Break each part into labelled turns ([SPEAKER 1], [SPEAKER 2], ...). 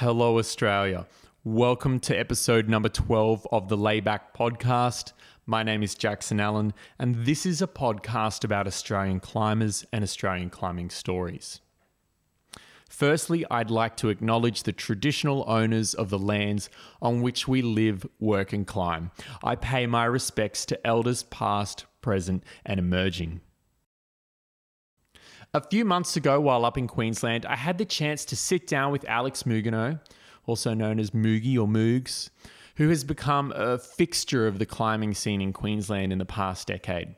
[SPEAKER 1] Hello, Australia. Welcome to episode number 12 of the Layback Podcast. My name is Jackson Allen, and this is a podcast about Australian climbers and Australian climbing stories. Firstly, I'd like to acknowledge the traditional owners of the lands on which we live, work, and climb. I pay my respects to elders past, present, and emerging. A few months ago, while up in Queensland, I had the chance to sit down with Alex Mougenot, also known as Moogie or Moogs, who has become a fixture of the climbing scene in Queensland in the past decade.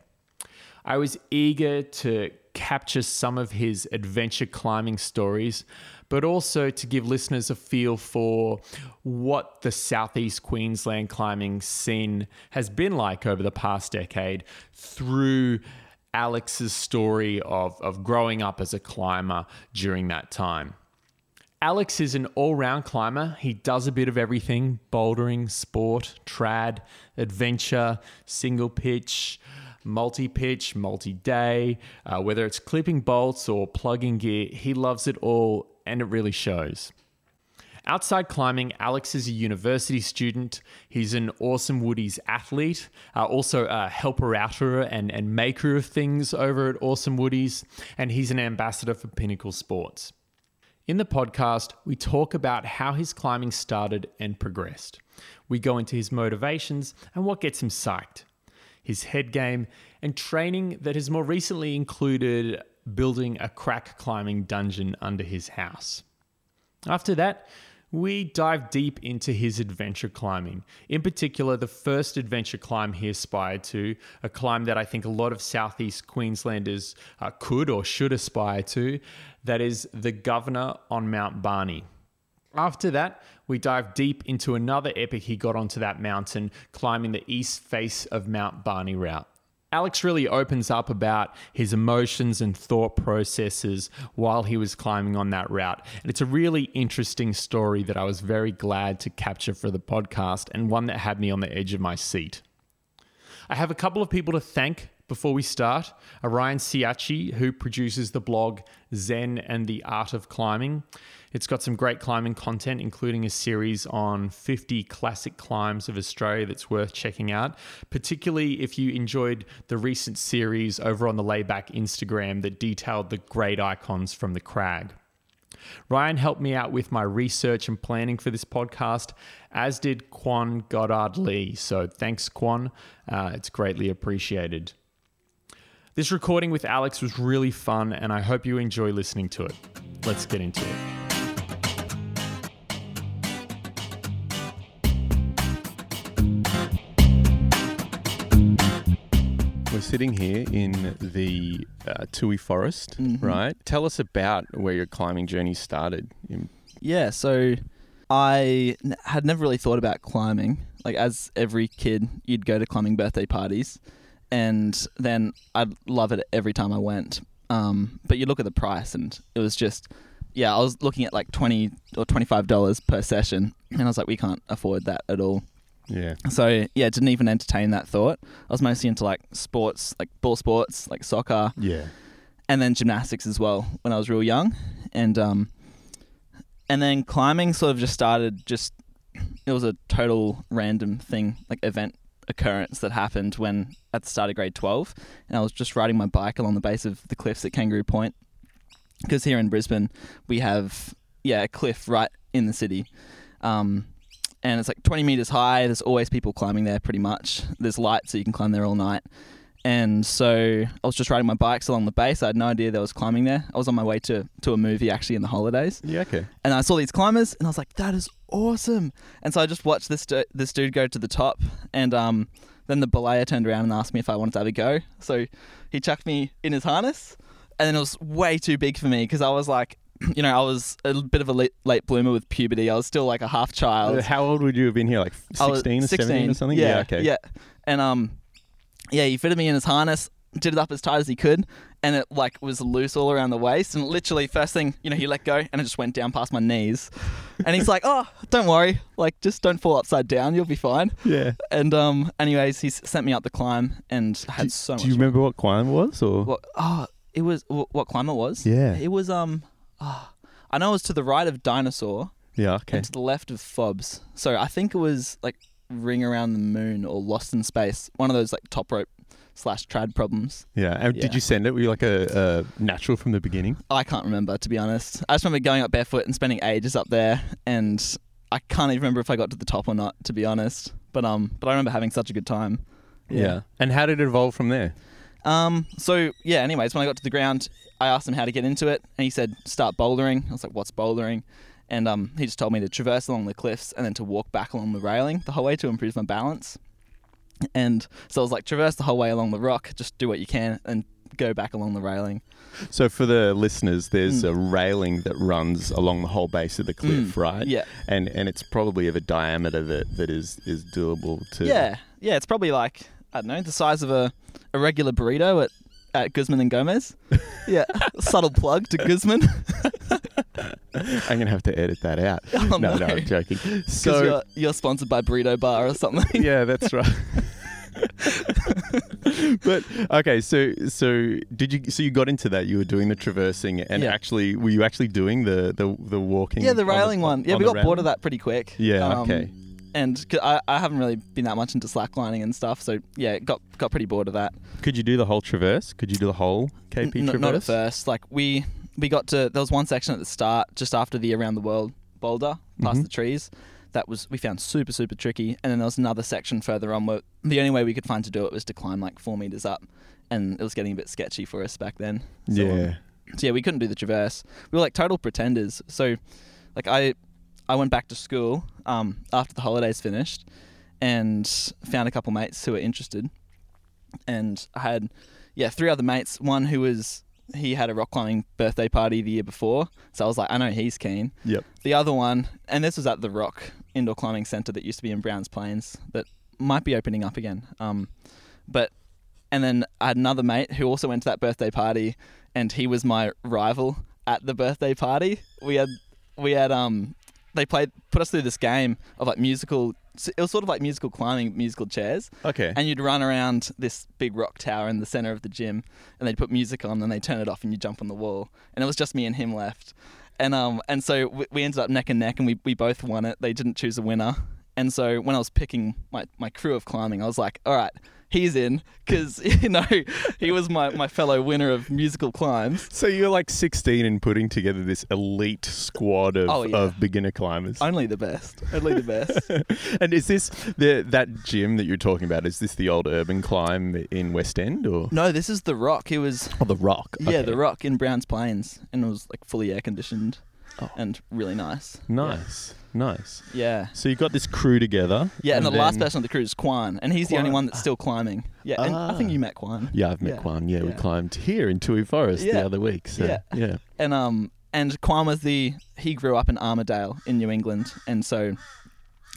[SPEAKER 1] I was eager to capture some of his adventure climbing stories, but also to give listeners a feel for what the Southeast Queensland climbing scene has been like over the past decade through Alex's story of, of growing up as a climber during that time. Alex is an all round climber. He does a bit of everything bouldering, sport, trad, adventure, single pitch, multi pitch, multi day. Uh, whether it's clipping bolts or plugging gear, he loves it all and it really shows. Outside climbing, Alex is a university student. He's an awesome Woody's athlete, uh, also a helper outer and, and maker of things over at Awesome Woody's, and he's an ambassador for Pinnacle Sports. In the podcast, we talk about how his climbing started and progressed. We go into his motivations and what gets him psyched, his head game, and training that has more recently included building a crack climbing dungeon under his house. After that, we dive deep into his adventure climbing. In particular, the first adventure climb he aspired to, a climb that I think a lot of Southeast Queenslanders uh, could or should aspire to, that is the Governor on Mount Barney. After that, we dive deep into another epic he got onto that mountain, climbing the east face of Mount Barney route. Alex really opens up about his emotions and thought processes while he was climbing on that route. And it's a really interesting story that I was very glad to capture for the podcast and one that had me on the edge of my seat. I have a couple of people to thank before we start, uh, Orion Siacci, who produces the blog Zen and the Art of Climbing. It's got some great climbing content, including a series on 50 classic climbs of Australia that's worth checking out, particularly if you enjoyed the recent series over on the Layback Instagram that detailed the great icons from the crag. Ryan helped me out with my research and planning for this podcast, as did Kwan Goddard Lee. So thanks, Kwan. Uh, it's greatly appreciated. This recording with Alex was really fun, and I hope you enjoy listening to it. Let's get into it. Sitting here in the uh, Toohey Forest,
[SPEAKER 2] Mhm.
[SPEAKER 1] right? Tell us about where your climbing journey started.
[SPEAKER 2] Yeah, so I n- had never really thought about climbing. Like as every kid, you'd go to climbing birthday parties, and then I'd love it every time I went. Um, but you look at the price, and it was just, yeah, I was looking at like twenty or twenty five dollars per session, and I was like, we can't afford that at all.
[SPEAKER 1] Yeah.
[SPEAKER 2] So yeah, didn't even entertain that thought. I was mostly into like sports, like ball sports, like soccer,
[SPEAKER 1] Yeah.
[SPEAKER 2] and then gymnastics as well when I was real young, and um, and then climbing sort of just started. Just it was a total random thing, like event occurrence that happened when at the start of grade twelve, and I was just riding my bike along the base of the cliffs at Kangaroo Point, because here in Brisbane we have yeah a cliff right in the city. Um, and it's like 20 meters high. There's always people climbing there, pretty much. There's lights, so you can climb there all night. And so I was just riding my bikes along the base. I had no idea there was climbing there. I was on my way to, to a movie actually in the holidays.
[SPEAKER 1] Yeah, okay.
[SPEAKER 2] And I saw these climbers and I was like, that is awesome. And so I just watched this, du- this dude go to the top. And um, then the belayer turned around and asked me if I wanted to have a go. So he chucked me in his harness. And then it was way too big for me because I was like, you know, I was a bit of a late, late bloomer with puberty. I was still like a half child.
[SPEAKER 1] Uh, How old would you have been here? Like
[SPEAKER 2] I was
[SPEAKER 1] 16 or 17 or something?
[SPEAKER 2] Yeah,
[SPEAKER 1] okay.
[SPEAKER 2] Yeah, and um, yeah, he fitted me in his harness, did it up as tight as he could, and it like was loose all around the waist. And literally, first thing, you know, he let go, and it just went down past my knees. And he's like, "Oh, don't worry, like just don't fall upside down, you'll be fine."
[SPEAKER 1] Yeah.
[SPEAKER 2] And um, anyways, he sent me up the climb and had so much.
[SPEAKER 1] Do you remember what climb it was? Or
[SPEAKER 2] What? Oh, it was wh- what climb it was.
[SPEAKER 1] Yeah.
[SPEAKER 2] It was um, ah, I know it was to the right of Dinosaur,
[SPEAKER 3] Yeah. Okay.
[SPEAKER 2] and to the left of Fobs. So I think it was like Ring Around the Moon or Lost in Space, one of those like top rope slash trad problems.
[SPEAKER 3] Yeah. And
[SPEAKER 2] Yeah.
[SPEAKER 3] did you send it? Were you like a, a natural from the beginning?
[SPEAKER 2] I can't remember to be honest. I just remember going up barefoot and spending ages up there, and I can't even remember if I got to the top or not, to be honest. But um, but I remember having such a good time. Yeah.
[SPEAKER 3] And how did it evolve from there?
[SPEAKER 2] Um. So yeah. Anyways, when I got to the ground, I asked him how to get into it, and he said start bouldering. I was like, "What's bouldering?" And um, he just told me to traverse along the cliffs and then to walk back along the railing the whole way to improve my balance. And so I was like, traverse the whole way along the rock, just do what you can, and go back along the railing.
[SPEAKER 3] So for the listeners, there's
[SPEAKER 2] Mm.
[SPEAKER 3] a railing that runs along the whole base of the cliff,
[SPEAKER 2] Mm,
[SPEAKER 3] right?
[SPEAKER 2] Yeah.
[SPEAKER 3] And and it's probably of a diameter that, that is is doable to.
[SPEAKER 2] Yeah, yeah, it's probably like I don't know the size of a, a regular burrito at at Guzman and Gomez. yeah, subtle plug to Guzman.
[SPEAKER 3] I'm gonna have to edit that out.
[SPEAKER 2] Oh,
[SPEAKER 3] no,
[SPEAKER 2] no.
[SPEAKER 3] no, I'm joking. So
[SPEAKER 2] you're, you're sponsored by Burrito Bar or something.
[SPEAKER 3] yeah, that's right. but okay, so so did you? So you got into that? You were doing the traversing, and
[SPEAKER 2] Yeah.
[SPEAKER 3] actually, were you actually doing the the, the walking?
[SPEAKER 2] yeah, the
[SPEAKER 3] on
[SPEAKER 2] railing one. Yeah,
[SPEAKER 3] on
[SPEAKER 2] we
[SPEAKER 3] the
[SPEAKER 2] got bored of that pretty quick.
[SPEAKER 3] Yeah.
[SPEAKER 2] Um,
[SPEAKER 3] okay.
[SPEAKER 2] And 'cause I, I haven't really been that much into slacklining and stuff, so yeah, got got pretty bored of that.
[SPEAKER 3] Could you do the whole traverse? Could you do the whole KP
[SPEAKER 2] N-
[SPEAKER 3] traverse?
[SPEAKER 2] not at first. Like we we got to there was one section at the start just after the around the world boulder past
[SPEAKER 3] Mhm.
[SPEAKER 2] the trees that was we found super super tricky, and then there was another section further on where the only way we could find to do it was to climb like four meters up, and it was getting a bit sketchy for us back then. So, um,
[SPEAKER 3] Yeah.
[SPEAKER 2] so yeah, we couldn't do the traverse. We were like total pretenders. So, like I, I went back to school um, after the holidays finished, and found a couple mates who were interested, and I had, yeah, three other mates. One who was he had a rock climbing birthday party the year before, so I was like, I know he's keen.
[SPEAKER 3] Yep.
[SPEAKER 2] The other one, and this was at the Rock Indoor Climbing Centre that used to be in Browns Plains, that might be opening up again. Um, but and then I had another mate who also went to that birthday party, and he was my rival at the birthday party. We had we had um they played put us through this game of like musical. It was sort of like musical climbing, musical chairs,
[SPEAKER 3] Okay.
[SPEAKER 2] and you'd run around this big rock tower in the center of the gym, and they'd put music on, and they'd turn it off, and you'd jump on the wall, and it was just me and him left, and um and so we, we ended up neck and neck, and we we both won it. They didn't choose a winner, and so when I was picking my my crew of climbing, I was like, all right, he's in, because you know he was my my fellow winner of musical climbs.
[SPEAKER 3] so you're like 16 and putting together this elite squad of,
[SPEAKER 2] Oh, yeah.
[SPEAKER 3] of beginner climbers.
[SPEAKER 2] Only the best, only the best.
[SPEAKER 3] and is this the that gym that you're talking about? Is this the old urban climb in West End or
[SPEAKER 2] no, this is the Rock. It was
[SPEAKER 3] oh, the Rock?
[SPEAKER 2] yeah, the Rock in Browns Plains, and it was like fully air conditioned.
[SPEAKER 3] Oh.
[SPEAKER 2] And really nice.
[SPEAKER 3] Nice, nice.
[SPEAKER 2] Yeah.
[SPEAKER 3] So you got this crew together.
[SPEAKER 2] Yeah, and, the last
[SPEAKER 3] then-
[SPEAKER 2] person on the crew is Kwan, and he's the only
[SPEAKER 3] Kwan.
[SPEAKER 2] one that's still climbing. Yeah, and I think
[SPEAKER 3] Ah.
[SPEAKER 2] you met Kwan.
[SPEAKER 3] Yeah, I've met
[SPEAKER 2] Yeah,
[SPEAKER 3] Kwan. Yeah, we
[SPEAKER 2] yeah.
[SPEAKER 3] climbed here in Toohey Forest the other week. So
[SPEAKER 2] Yeah.
[SPEAKER 3] yeah.
[SPEAKER 2] And um, and Kwan was the he grew up in Armidale in New England, and so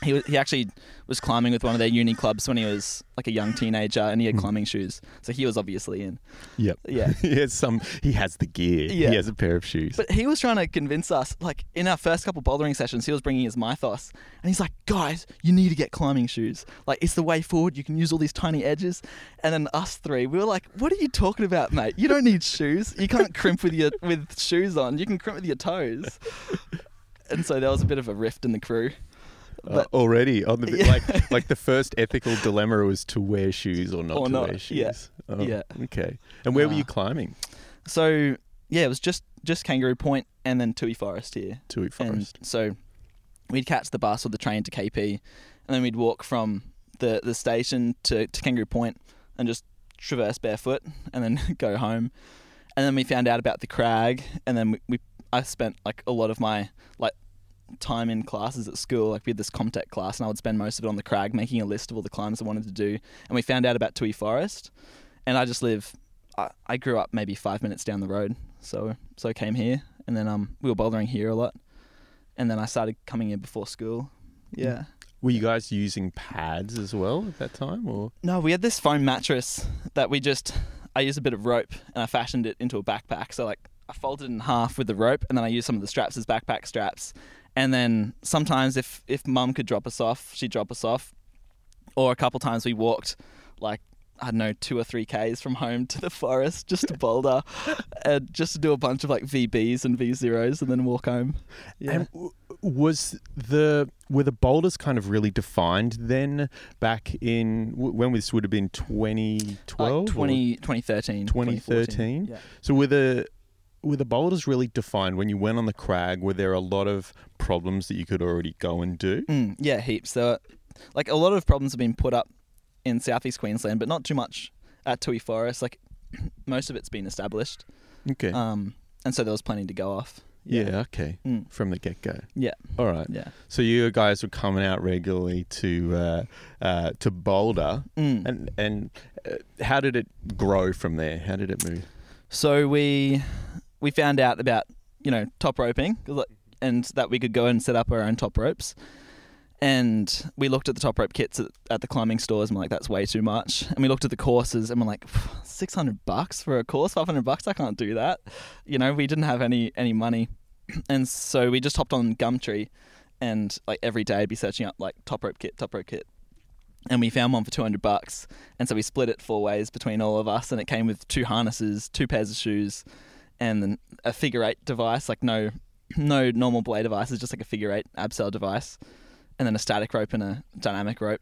[SPEAKER 2] he wa- he actually was climbing with one of their uni clubs when he was like a young teenager, and he had
[SPEAKER 3] Hmm.
[SPEAKER 2] climbing shoes, so he was obviously in.
[SPEAKER 3] Yep.
[SPEAKER 2] Yeah.
[SPEAKER 3] he has some. He has the gear.
[SPEAKER 2] Yeah.
[SPEAKER 3] He has a pair of shoes.
[SPEAKER 2] But he was trying to convince us, like in our first couple bouldering sessions, he was bringing his mythos, and he's like, "Guys, you need to get climbing shoes. Like it's the way forward. You can use all these tiny edges." And then us three, we were like, "What are you talking about, mate? You don't need shoes. You can't crimp with your with shoes on. You can crimp with your toes." And so there was a bit of a rift in the crew.
[SPEAKER 3] Uh, already on the
[SPEAKER 2] Yeah.
[SPEAKER 3] like like the first ethical dilemma was to wear shoes or not
[SPEAKER 2] Or
[SPEAKER 3] to
[SPEAKER 2] not,
[SPEAKER 3] wear
[SPEAKER 2] yeah.
[SPEAKER 3] shoes. Oh,
[SPEAKER 2] Yeah.
[SPEAKER 3] Okay. And where were
[SPEAKER 2] Ah.
[SPEAKER 3] you climbing?
[SPEAKER 2] so yeah, it was just just Kangaroo Point and then Toohey Forest here.
[SPEAKER 3] Toohey
[SPEAKER 2] And
[SPEAKER 3] Forest.
[SPEAKER 2] so we'd catch the bus or the train to KP, and then we'd walk from the, the station to, to Kangaroo Point and just traverse barefoot and then go home. And then we found out about the crag, and then we, we I spent like a lot of my like time in classes at school. Like we had this Comtech class, and I would spend most of it on the crag, making a list of all the climbs I wanted to do. And we found out about Toohey Forest, and I just live. I, I grew up maybe five minutes down the road, so so I came here, and then um we were bouldering here a lot, and then I started coming in before school. Yeah.
[SPEAKER 3] Were you guys using pads as well at that time, or
[SPEAKER 2] No, we had this foam mattress that we just. I used a bit of rope and I fashioned it into a backpack. So like I folded it in half with the rope, and then I used some of the straps as backpack straps. And then sometimes if if mum could drop us off, she'd drop us off. Or a couple times we walked like I don't know two or three k's from home to the forest just to boulder, and just to do a bunch of like VBs and V zeros, and then walk home. Yeah.
[SPEAKER 3] And w- was the were the boulders kind of really defined then back in w- when this would have been 2012
[SPEAKER 2] like 20, 2013.
[SPEAKER 3] 2013?
[SPEAKER 2] Yeah.
[SPEAKER 3] So were the were the boulders really defined when you went on the crag? Were there a lot of problems that you could already go and do?
[SPEAKER 2] Mm, yeah, heaps. So, like a lot of problems have been put up in southeast Queensland, but not too much at Toohey Forest. Like most of it's been established,
[SPEAKER 3] Okay.
[SPEAKER 2] um, and so there was plenty to go off.
[SPEAKER 3] yeah. Okay.
[SPEAKER 2] Mm,
[SPEAKER 3] From the get go.
[SPEAKER 2] Yeah.
[SPEAKER 3] All right.
[SPEAKER 2] yeah.
[SPEAKER 3] So you guys were coming out regularly to uh, uh, to Boulder,
[SPEAKER 2] Mm.
[SPEAKER 3] and and uh, how did it grow from there? How did it move?
[SPEAKER 2] So we we found out about you know top roping, and that we could go and set up our own top ropes. And we looked at the top rope kits at, at the climbing stores, and we're like, "That's way too much." And we looked at the courses, and we're like, six hundred bucks for a course, five hundred bucks. I can't do that." You know, we didn't have any any money, and so we just hopped on Gumtree, and like every day, I'd be searching up like top rope kit, top rope kit, and we found one for 200 bucks and so we split it four ways between all of us and it came with two harnesses two pairs of shoes and then a figure eight device like no no normal belay device it's just like a figure eight abseil device and then a static rope and a dynamic rope.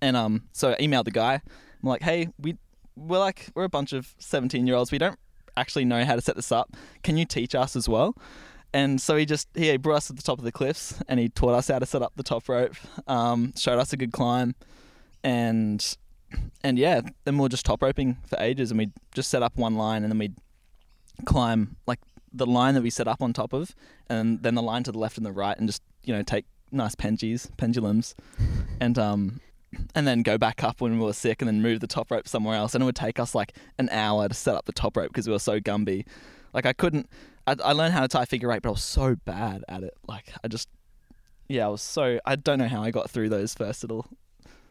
[SPEAKER 2] And um so I emailed the guy. I'm like hey we we're like we're a bunch of 17 year olds we don't actually know how to set this up. Can you teach us as well? And so he just he brought us to the top of the cliffs and he taught us how to set up the top rope um, showed us a good climb and and yeah, then we were just top roping for ages, and we'd just set up one line, and then we'd climb like the line that we set up on top of, and then the line to the left and the right, and just you know take nice pengies, pendulums, and um, and then go back up when we were sick, and then move the top rope somewhere else, and it would take us like an hour to set up the top rope because we were so gumby. Like I couldn't, I, I learned how to tie figure eight, but I was so bad at it. Like I just, yeah, I was so I don't know how I got through those first little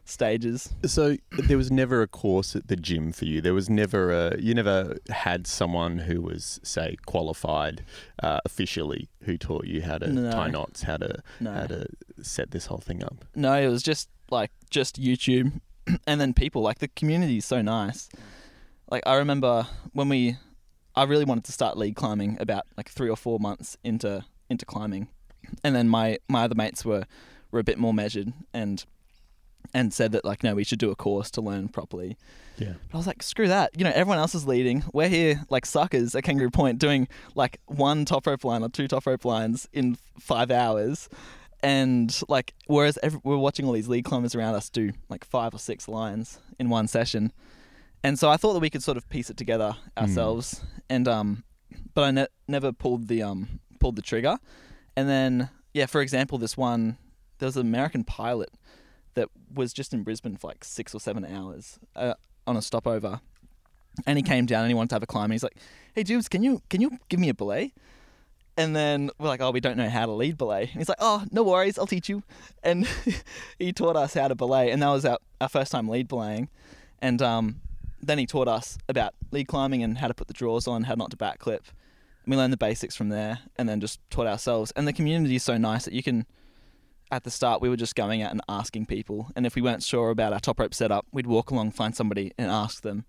[SPEAKER 2] stages.
[SPEAKER 3] So there was never a course at the gym for you. There was never a you never had someone who was say qualified uh, officially who taught you how to
[SPEAKER 2] No.
[SPEAKER 3] tie knots, how to
[SPEAKER 2] No.
[SPEAKER 3] how to set this whole thing up.
[SPEAKER 2] No, it was just like just YouTube and then people. Like the community is so nice. Like I remember when we I really wanted to start lead climbing about like three or four months into into climbing. And then my, my other mates were, were a bit more measured and and said that like no, we should do a course to learn properly.
[SPEAKER 3] Yeah.
[SPEAKER 2] But I was like, screw that. You know, everyone else is leading. We're here like suckers at Kangaroo Point doing like one top rope line or two top rope lines in five hours. And like, whereas every, we're watching all these lead climbers around us do like five or six lines in one session. And so I thought that we could sort of piece it together ourselves. And, um, but I ne- never pulled the, um, pulled the trigger. And then, yeah, for example, this one, there was an American pilot was just in Brisbane for like six or seven hours uh, on a stopover, and he came down and he wanted to have a climb. And he's like, "Hey, Jubes, can you can you give me a belay?" And then we're like, "Oh, we don't know how to lead belay." And he's like, "Oh, no worries, I'll teach you." And he taught us how to belay, and that was our, our first time lead belaying. And um, then he taught us about lead climbing and how to put the drawers on, how not to backclip. And we learned the basics from there, and then just taught ourselves. And the community is so nice that you can at the start we were just going out and asking people and if we weren't sure about our top rope setup we'd walk along find somebody and ask them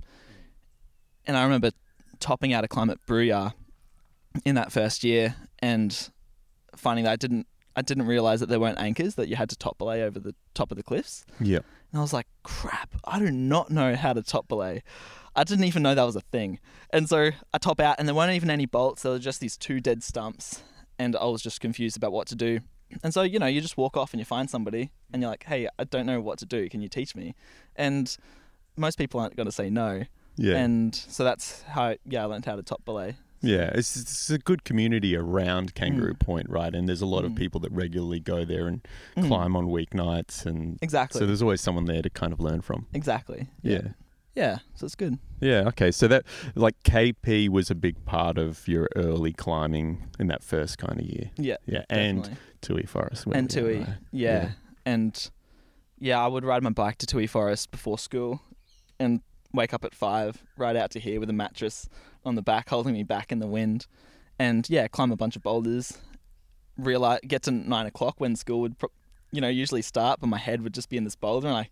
[SPEAKER 2] and i remember topping out a climb at Brooyar in that first year and finding that i didn't i didn't realize that there weren't anchors that you had to top belay over the top of the cliffs
[SPEAKER 3] Yeah.
[SPEAKER 2] and I was like, crap, I do not know how to top belay. I didn't even know that was a thing. And so I top out, and there weren't even any bolts. There were just these two dead stumps. And I was just confused about what to do. And so, you know, you just walk off and you find somebody, and you're like, hey, I don't know what to do. Can you teach me? And most people aren't going to say no.
[SPEAKER 3] Yeah.
[SPEAKER 2] And so that's how, yeah, I learned how to top belay.
[SPEAKER 3] Yeah, it's, it's a good community around Kangaroo
[SPEAKER 2] Mm.
[SPEAKER 3] Point, right? And there's a lot of
[SPEAKER 2] Mm.
[SPEAKER 3] people that regularly go there and
[SPEAKER 2] Mm.
[SPEAKER 3] climb on weeknights, and
[SPEAKER 2] Exactly.
[SPEAKER 3] so there's always someone there to kind of learn from.
[SPEAKER 2] exactly.
[SPEAKER 3] Yeah.
[SPEAKER 2] Yeah. Yeah, so it's good.
[SPEAKER 3] Yeah. Okay. So that like KP was a big part of your early climbing in that first kind of year.
[SPEAKER 2] Yeah.
[SPEAKER 3] Yeah, and
[SPEAKER 2] definitely.
[SPEAKER 3] Toohey Forest.
[SPEAKER 2] and
[SPEAKER 3] Toohey.
[SPEAKER 2] Yeah.
[SPEAKER 3] Yeah.
[SPEAKER 2] And yeah, I would ride my bike to Toohey Forest before school and wake up at five, ride out to here with a mattress on the back, holding me back in the wind. And yeah, climb a bunch of boulders. Realize get to nine o'clock when school would, pro- you know, usually start, but my head would just be in this boulder, and I,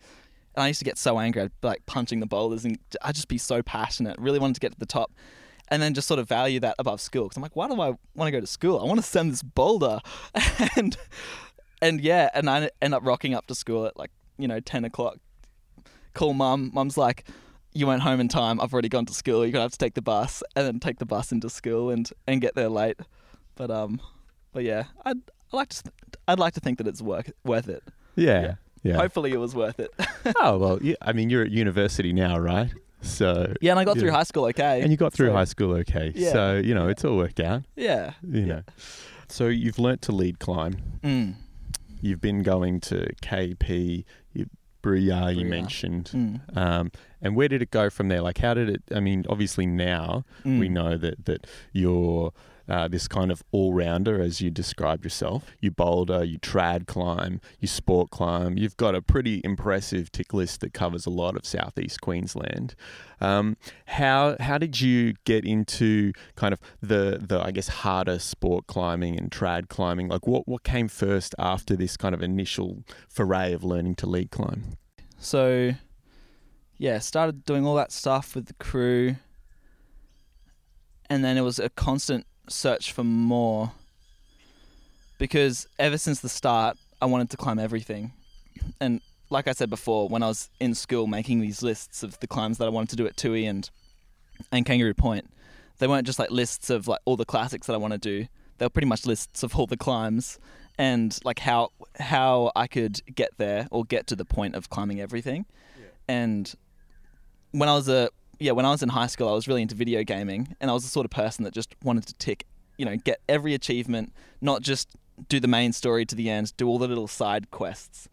[SPEAKER 2] And I used to get so angry, I'd be like punching the boulders, and I'd just be so passionate. Really wanted to get to the top, and then just sort of value that above school. Because I'm like, why do I want to go to school? I want to send this boulder, and and yeah, and I end up rocking up to school at like you know ten o'clock. Call mum. Mum's like, you went home in time. I've already gone to school. You're gonna have to take the bus, and then take the bus into school and and get there late. But um, but yeah, I'd I like to I'd like to think that it's worth worth it.
[SPEAKER 3] Yeah.
[SPEAKER 2] Yeah.
[SPEAKER 3] Yeah.
[SPEAKER 2] Hopefully, it was worth it.
[SPEAKER 3] oh well, yeah, I mean, you're at university now, right? So
[SPEAKER 2] yeah, and I got through high school okay.
[SPEAKER 3] and you got through
[SPEAKER 2] So,
[SPEAKER 3] high school okay.
[SPEAKER 2] Yeah.
[SPEAKER 3] So you know, it's all worked out.
[SPEAKER 2] Yeah.
[SPEAKER 3] You know. So you've learnt to lead climb.
[SPEAKER 2] Mm.
[SPEAKER 3] You've been going to KP, you, you mentioned.
[SPEAKER 2] Mm.
[SPEAKER 3] Um, and where did it go from there? Like, how did it? I mean, obviously now
[SPEAKER 2] Mm.
[SPEAKER 3] we know that that you're uh, this kind of all rounder, as you described yourself. You boulder, you trad climb, you sport climb. You've got a pretty impressive tick list that covers a lot of southeast Queensland. Um, how how did you get into kind of the the I guess harder sport climbing and trad climbing? Like, what what came first after this kind of initial foray of learning to lead climb?
[SPEAKER 2] So, yeah, started doing all that stuff with the crew, and then it was a constant search for more. Because ever since the start, I wanted to climb everything, and like I said before, when I was in school making these lists of the climbs that I wanted to do at Toohey and and Kangaroo Point, they weren't just like lists of like all the classics that I want to do. They were pretty much lists of all the climbs and like how how I could get there or get to the point of climbing everything. And when I was a yeah, when I was in high school, I was really into video gaming, and I was the sort of person that just wanted to tick, you know, get every achievement, not just do the main story to the end, do all the little side quests.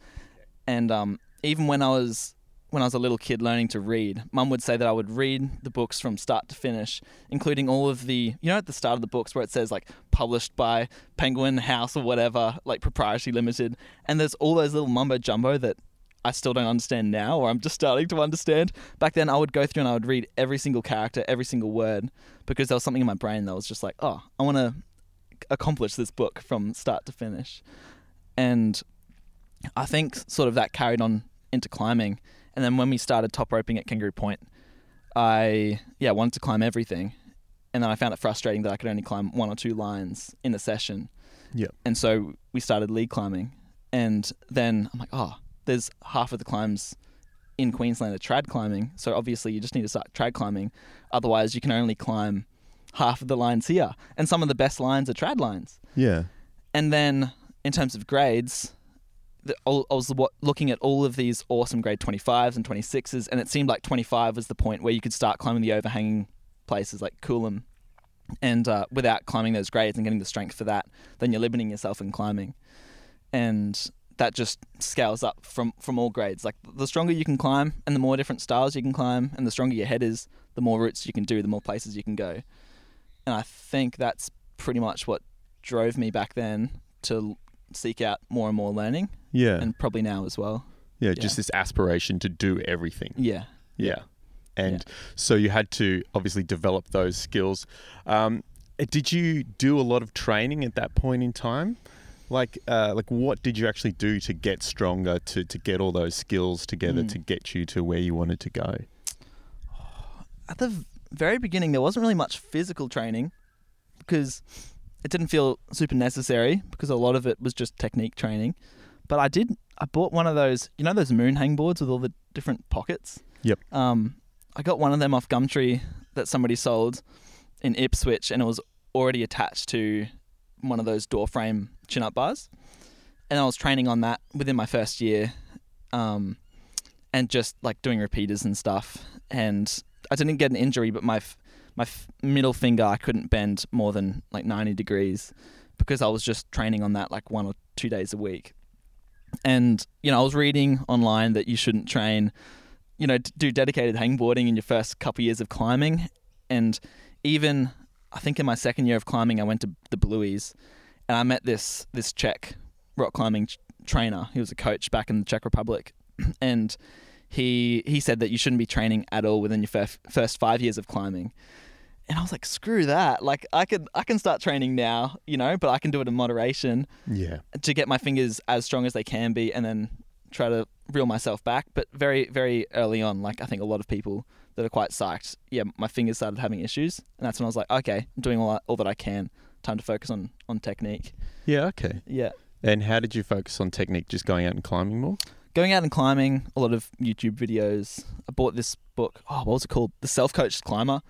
[SPEAKER 2] And um, even when I was when I was a little kid learning to read, Mum would say that I would read the books from start to finish, including all of the you know at the start of the books where it says like published by Penguin House or whatever, like proprietary limited, and there's all those little mumbo jumbo that I still don't understand now, or I'm just starting to understand. Back then, I would go through and I would read every single character, every single word, because there was something in my brain that was just like, oh, I want to accomplish this book from start to finish. And I think sort of that carried on into climbing. And then when we started top roping at Kangaroo Point, I yeah wanted to climb everything, and then I found it frustrating that I could only climb one or two lines in a session.
[SPEAKER 3] Yep.
[SPEAKER 2] And so we started lead climbing, and then I'm like, oh, there's half of the climbs in Queensland are trad climbing. So obviously you just need to start trad climbing. Otherwise, you can only climb half of the lines here, and some of the best lines are trad lines.
[SPEAKER 3] Yeah.
[SPEAKER 2] And then in terms of grades, the, I was looking at all of these awesome grade 25s and 26s, and it seemed like 25 was the point where you could start climbing the overhanging places like Coolum. And uh, without climbing those grades and getting the strength for that, then you're limiting yourself in climbing. And that just scales up from, from all grades. Like the stronger you can climb and the more different styles you can climb, and the stronger your head is, the more routes you can do, the more places you can go. And I think that's pretty much what drove me back then to seek out more and more learning,
[SPEAKER 3] Yeah.
[SPEAKER 2] and probably now as well.
[SPEAKER 3] yeah. Just this aspiration to do everything.
[SPEAKER 2] Yeah.
[SPEAKER 3] Yeah. And so you had to obviously develop those skills. Um, did you do a lot of training at that point in time? Like, uh, like what did you actually do to get stronger, to, to get all those skills together,
[SPEAKER 2] Mm.
[SPEAKER 3] to get you to where you wanted to go?
[SPEAKER 2] At the very beginning, there wasn't really much physical training because it didn't feel super necessary because a lot of it was just technique training. But I did. I bought one of those, you know, those moon hang boards with all the different pockets.
[SPEAKER 3] Yep.
[SPEAKER 2] Um, I got one of them off Gumtree that somebody sold in Ipswich, and it was already attached to one of those door frame chin up bars. And I was training on that within my first year, um, and just like doing repeaters and stuff. And I didn't get an injury, but my f- my f- middle finger I couldn't bend more than like 90 degrees because I was just training on that like one or two days a week. And you know, I was reading online that you shouldn't train, you know, do dedicated hangboarding in your first couple years of climbing. And even I think in my second year of climbing, I went to the Blueies, and I met this this Czech rock climbing ch- trainer. He was a coach back in the Czech Republic, and he he said that you shouldn't be training at all within your first first five years of climbing. And I was like, screw that! Like I could I can start training now, you know, but I can do it in moderation
[SPEAKER 3] Yeah.
[SPEAKER 2] to get my fingers as strong as they can be, and then try to reel myself back. But very, very early on, like I think a lot of people that are quite psyched, yeah, my fingers started having issues, and that's when I was like, okay, I'm doing all all that I can. Time to focus on on technique.
[SPEAKER 3] Yeah, okay.
[SPEAKER 2] Yeah.
[SPEAKER 3] And how did you focus on technique? Just going out and climbing more?
[SPEAKER 2] Going out and climbing, a lot of YouTube videos. I bought this book. Oh, what was it called? The Self Coached Climber,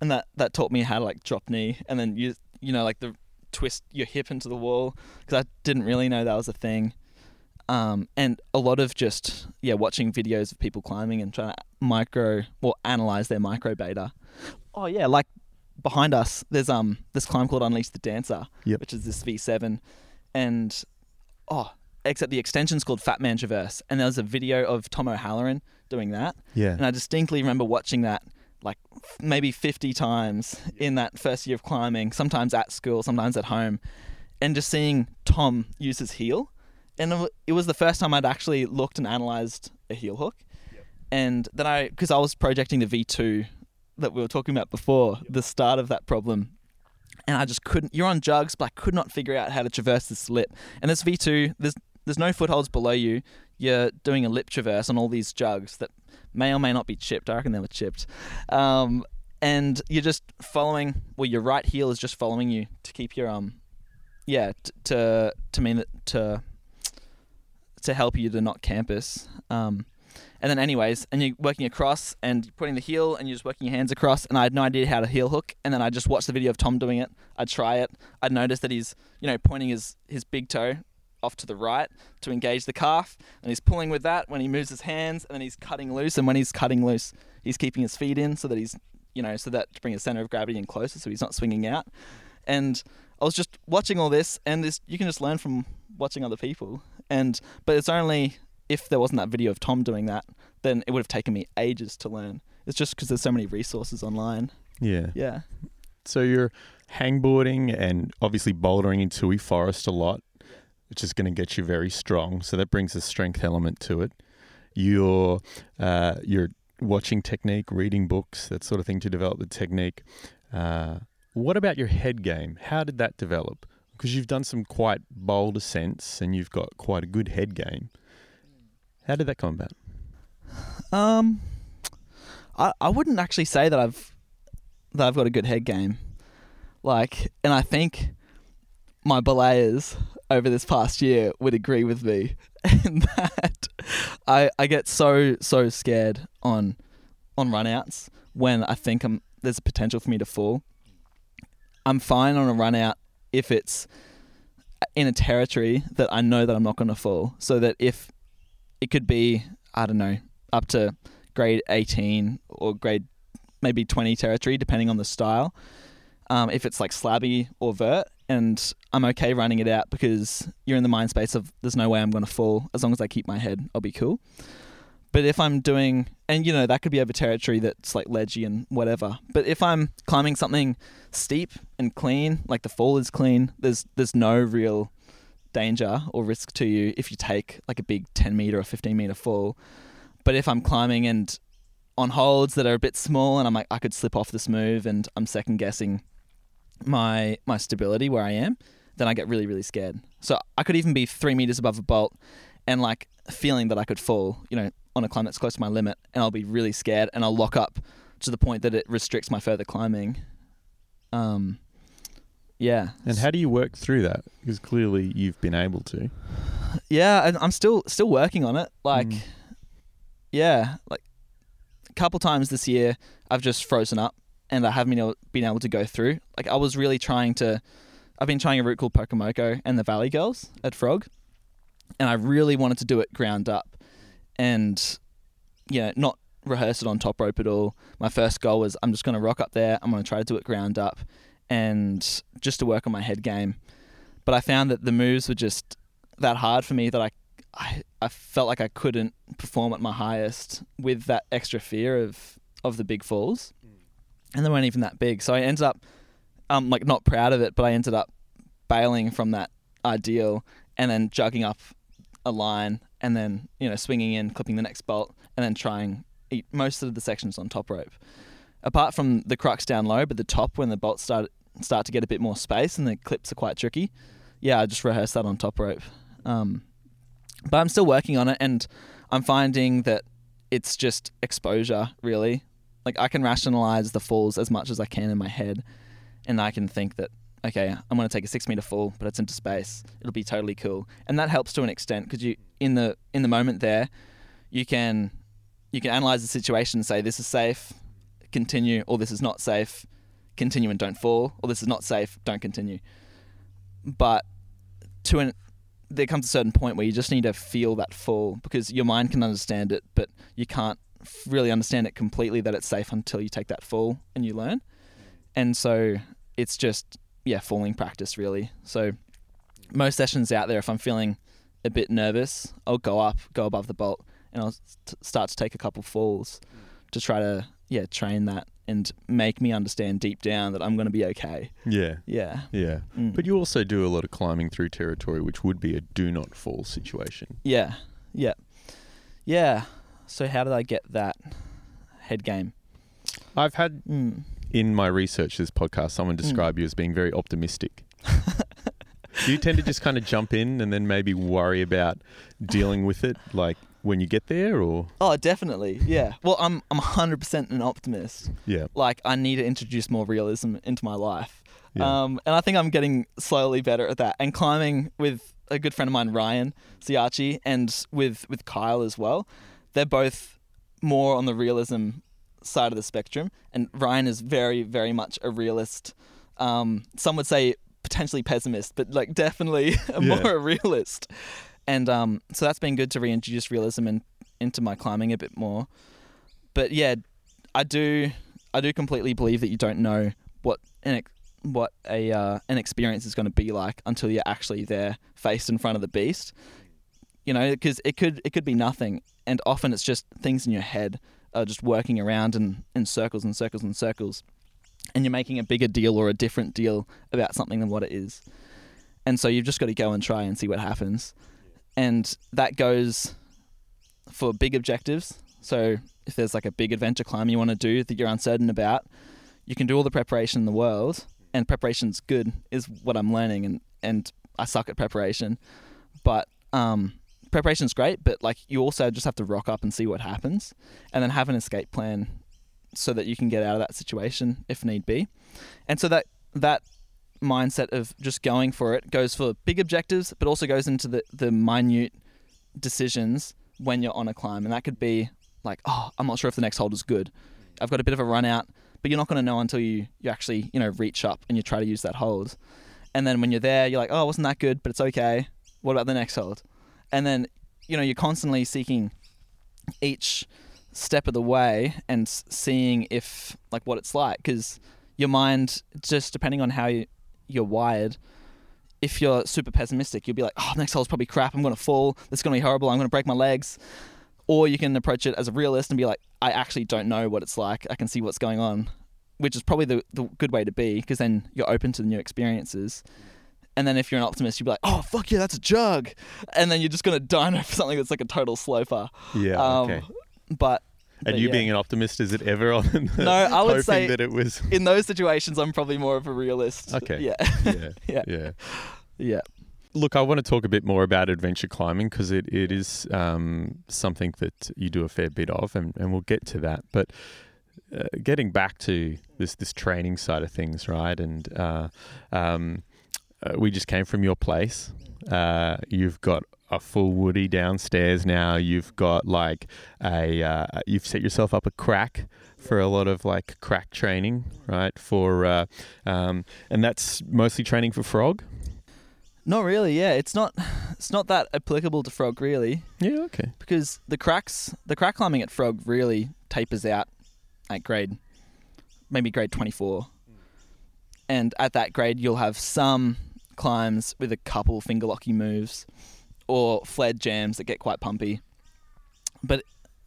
[SPEAKER 2] and that that taught me how to like drop knee and then you you know like the twist your hip into the wall because I didn't really know that was a thing. Um, and a lot of just yeah watching videos of people climbing and trying to micro or analyze their micro beta. Oh yeah, like behind us, there's um this climb called Unleash the Dancer,
[SPEAKER 3] Yep.
[SPEAKER 2] which is this V7, and oh, except the extension's called Fat Man Traverse, and there was a video of Tom O'Halloran doing that,
[SPEAKER 3] Yeah.
[SPEAKER 2] and I distinctly remember watching that like maybe 50 times in that first year of climbing, sometimes at school, sometimes at home, and just seeing Tom use his heel. And it was the first time I'd actually looked and analyzed a heel hook. And then I, because I was projecting the V2 that we were talking about before, the start of that problem. And I just couldn't, you're on jugs, but I could not figure out how to traverse this lip. And this V2, there's, there's no footholds below you. You're doing a lip traverse on all these jugs that may or may not be chipped. I reckon they were chipped. Um, and you're just following. Well, your right heel is just following you to keep your um, yeah, t- to to mean that to to help you to not campus. Um, and then anyways, and you're working across and you're putting the heel and you're just working your hands across. And I had no idea how to heel hook. And then I just watched the video of Tom doing it. I'd try it. I'd notice that he's you know pointing his his big toe off to the right to engage the calf, and he's pulling with that when he moves his hands, and then he's cutting loose. And when he's cutting loose, he's keeping his feet in so that he's, you know, so that to bring his center of gravity in closer, so he's not swinging out. And I was just watching all this, and this you can just learn from watching other people. And but it's only if there wasn't that video of Tom doing that, then it would have taken me ages to learn. It's just because there's so many resources online.
[SPEAKER 3] Yeah.
[SPEAKER 2] Yeah.
[SPEAKER 3] So you're hangboarding and obviously bouldering in Toohey Forest a lot, which is going to get you very strong. So that brings a strength element to it. You're uh, you're watching technique, reading books, that sort of thing to develop the technique. Uh, what about your head game? How did that develop? Because you've done some quite bold ascents and you've got quite a good head game. How did that come about?
[SPEAKER 2] Um, I I wouldn't actually say that I've that I've got a good head game. Like, and I think my belayers over this past year would agree with me in that I I get so so scared on on runouts when I think I'm there's a potential for me to fall. I'm fine on a run out if it's in a territory that I know that I'm not going to fall. So that if it could be, I don't know, up to grade 18 or grade maybe 20 territory, depending on the style. Um, if it's like slabby or vert, and I'm okay running it out because you're in the mind space of there's no way I'm going to fall. As long as I keep my head, I'll be cool. But if I'm doing, and you know, that could be over territory that's like ledgy and whatever. But if I'm climbing something steep and clean, like the fall is clean, there's there's no real danger or risk to you if you take like a big 10 meter or 15 meter fall. But if I'm climbing and on holds that are a bit small and I'm like I could slip off this move and I'm second guessing my my stability where I am, then I get really really scared. So I could even be three meters above a bolt and like feeling that I could fall, you know, on a climb that's close to my limit, and I'll be really scared and I'll lock up to the point that it restricts my further climbing. Um, yeah.
[SPEAKER 3] And how do you work through that? Because clearly you've been able to.
[SPEAKER 2] Yeah, I'm still still working on it. Like,
[SPEAKER 3] Mm.
[SPEAKER 2] yeah, like a couple times this year, I've just frozen up and I haven't been able, been able to go through. Like, I was really trying to. I've been trying a route called Pokomoko and the Valley Girls at Frog, and I really wanted to do it ground up, and yeah, not rehearse it on top rope at all. My first goal was I'm just going to rock up there. I'm going to try to do it ground up, and just to work on my head game. But I found that the moves were just that hard for me that I, I, I felt like I couldn't perform at my highest with that extra fear of of the big falls, and they weren't even that big. So I ended up, um, like not proud of it, but I ended up bailing from that ideal and then jugging up a line and then you know swinging in, clipping the next bolt, and then trying eat most of the sections on top rope. Apart from the crux down low, but the top when the bolts start start to get a bit more space and the clips are quite tricky. Yeah, I just rehearsed that on top rope. Um, but I'm still working on it, and I'm finding that it's just exposure, really. Like I can rationalize the falls as much as I can in my head, and I can think that okay, I'm going to take a six meter fall, but it's into space. It'll be totally cool, and that helps to an extent because you in the in the moment there, you can you can analyze the situation and say this is safe, continue, or this is not safe, continue and don't fall, or this is not safe, don't continue. But to an there comes a certain point where you just need to feel that fall because your mind can understand it, but you can't really understand it completely that it's safe until you take that fall and you learn. And so it's just yeah, falling practice really. So most sessions out there, if I'm feeling a bit nervous, I'll go up, go above the bolt, and I'll t- start to take a couple falls to try to yeah train that and make me understand deep down that I'm going to be okay.
[SPEAKER 3] Yeah.
[SPEAKER 2] Yeah.
[SPEAKER 3] Yeah.
[SPEAKER 2] Mm.
[SPEAKER 3] But you also do a lot of climbing through territory, which would be a do not fall situation.
[SPEAKER 2] Yeah. Yeah. Yeah. So how did I get that head game?
[SPEAKER 3] I've had
[SPEAKER 2] Mm.
[SPEAKER 3] In my research this podcast someone describe you as being very optimistic. do you tend to just kind of jump in and then maybe worry about dealing with it like when you get there or
[SPEAKER 2] Oh, definitely. Yeah. Well, I'm I'm 100% an optimist.
[SPEAKER 3] yeah.
[SPEAKER 2] Like I need to introduce more realism into my life.
[SPEAKER 3] Yeah.
[SPEAKER 2] Um, and I think I'm getting slowly better at that. And climbing with a good friend of mine, Ryan Siacci, and with with Kyle as well. They're both more on the realism side of the spectrum, and Ryan is very, very much a realist. Um, some would say potentially pessimist, but like definitely more
[SPEAKER 3] Yeah.
[SPEAKER 2] a realist. And um, so that's been good to reintroduce realism in, into my climbing a bit more. But yeah, I do I do completely believe that you don't know what an ex- what a uh, an experience is going to be like until you're actually there, faced in front of the beast. You know, because it could it could be nothing, and often it's just things in your head are just working around in, in circles and circles and circles, and you're making a bigger deal or a different deal about something than what it is. And so you've just got to go and try and see what happens, and that goes for big objectives. So if there's like a big adventure climb you want to do that you're uncertain about, you can do all the preparation in the world, and preparation's good, is what I'm learning, and and I suck at preparation, but um, preparation's great, but like you also just have to rock up and see what happens, and then have an escape plan so that you can get out of that situation if need be, and so that that mindset of just going for it goes for big objectives, but also goes into the the minute decisions when you're on a climb, and that could be like, oh, I'm not sure if the next hold is good. I've got a bit of a run out, but you're not going to know until you you actually you know reach up and you try to use that hold. And then when you're there, you're like, oh, wasn't that good, but it's okay. What about the next hold? And then you know you're constantly seeking each step of the way and seeing if like what it's like because your mind just depending on how you, you're wired if you're super pessimistic you'll be like oh next hole's probably crap. I'm going to fall is going to be horrible. I'm going to break my legs. Or you can approach it as a realist and be like i actually don't know what it's like. I can see what's going on which is probably the, the good way to be because then you're open to the new experiences and then if you're an optimist you'd be like oh fuck yeah that's a jug and then you're just going to dino for something that's like a total sloper
[SPEAKER 3] Yeah.
[SPEAKER 2] um,
[SPEAKER 3] okay.
[SPEAKER 2] but
[SPEAKER 3] And
[SPEAKER 2] but
[SPEAKER 3] you
[SPEAKER 2] yeah.
[SPEAKER 3] being an optimist, is it ever on?
[SPEAKER 2] No, I would say-
[SPEAKER 3] that it was.
[SPEAKER 2] in those situations i'm probably more of a realist
[SPEAKER 3] Okay.
[SPEAKER 2] yeah
[SPEAKER 3] Yeah.
[SPEAKER 2] Yeah.
[SPEAKER 3] Yeah.
[SPEAKER 2] yeah
[SPEAKER 3] Look, I want to talk a bit more about adventure climbing because it, it is um, something that you do a fair bit of, and, and we'll get to that. But uh, getting back to this this training side of things, right? And uh, um, uh, we just came from your place. Uh, you've got a full woody downstairs now. You've got like a uh, you've set yourself up a crack for a lot of like crack training, right? For uh, um, and that's mostly training for frog.
[SPEAKER 2] not really yeah it's not it's not that applicable to frog really
[SPEAKER 3] Yeah. Okay.
[SPEAKER 2] because the cracks the crack climbing at frog really tapers out at grade maybe grade 24 and at that grade you'll have some climbs with a couple finger locky moves or fled jams that get quite pumpy but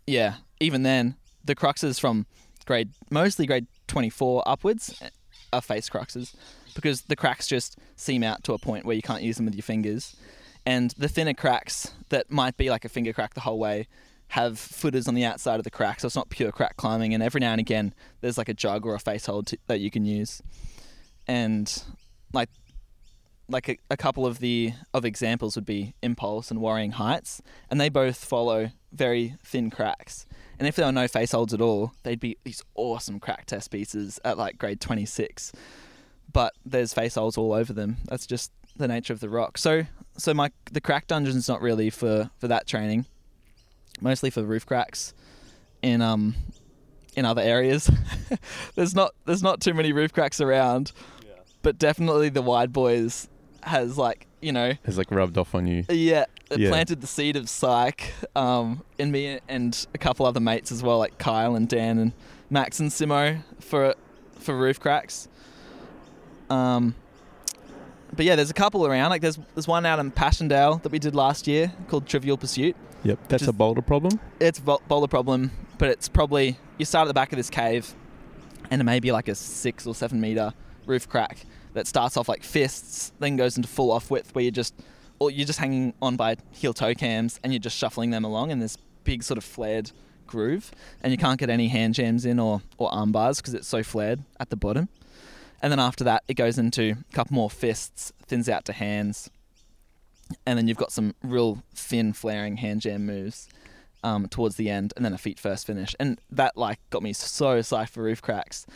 [SPEAKER 2] yeah even then the cruxes from grade mostly grade 24 upwards eh, are face cruxes because the cracks just seam out to a point where you can't use them with your fingers and the thinner cracks that might be like a finger crack the whole way have footers on the outside of the crack, so it's not pure crack climbing. And every now and again, there's like a jug or a face hold to, that you can use, and like like a, a couple of the of examples would be Impulse and Worrying Heights, and they both follow very thin cracks. And if there were no face holds at all, they'd be these awesome crack test pieces at like grade 26. But there's face holds all over them. That's just the nature of the rock. So so my the crack dungeon's not really for for that training. Mostly for roof cracks in um in other areas. there's not there's not too many roof cracks around. But definitely the wide boys has like, you know,
[SPEAKER 3] Has like rubbed off on you.
[SPEAKER 2] yeah, it
[SPEAKER 3] Yeah.
[SPEAKER 2] planted the seed of psych um, in me and a couple other mates as well, like Kyle and Dan and Max and Simo for for roof cracks. Um, but yeah, there's a couple around. Like there's there's one out in Passchendaele that we did last year called Trivial Pursuit.
[SPEAKER 3] Yep, that's
[SPEAKER 2] Just-
[SPEAKER 3] a boulder problem.
[SPEAKER 2] It's a boulder problem, but it's probably you start at the back of this cave, and it may be like a six or seven meter roof crack that starts off like fists, then goes into full off width where you're just or you're just hanging on by heel toe cams and you're just shuffling them along in this big sort of flared groove, and you can't get any hand jams in or or arm bars because it's so flared at the bottom. And then after that, it goes into a couple more fists, thins out to hands, and then you've got some real thin flaring hand jam moves um, towards the end, and then a feet first finish, and that like got me so psyched for roof cracks.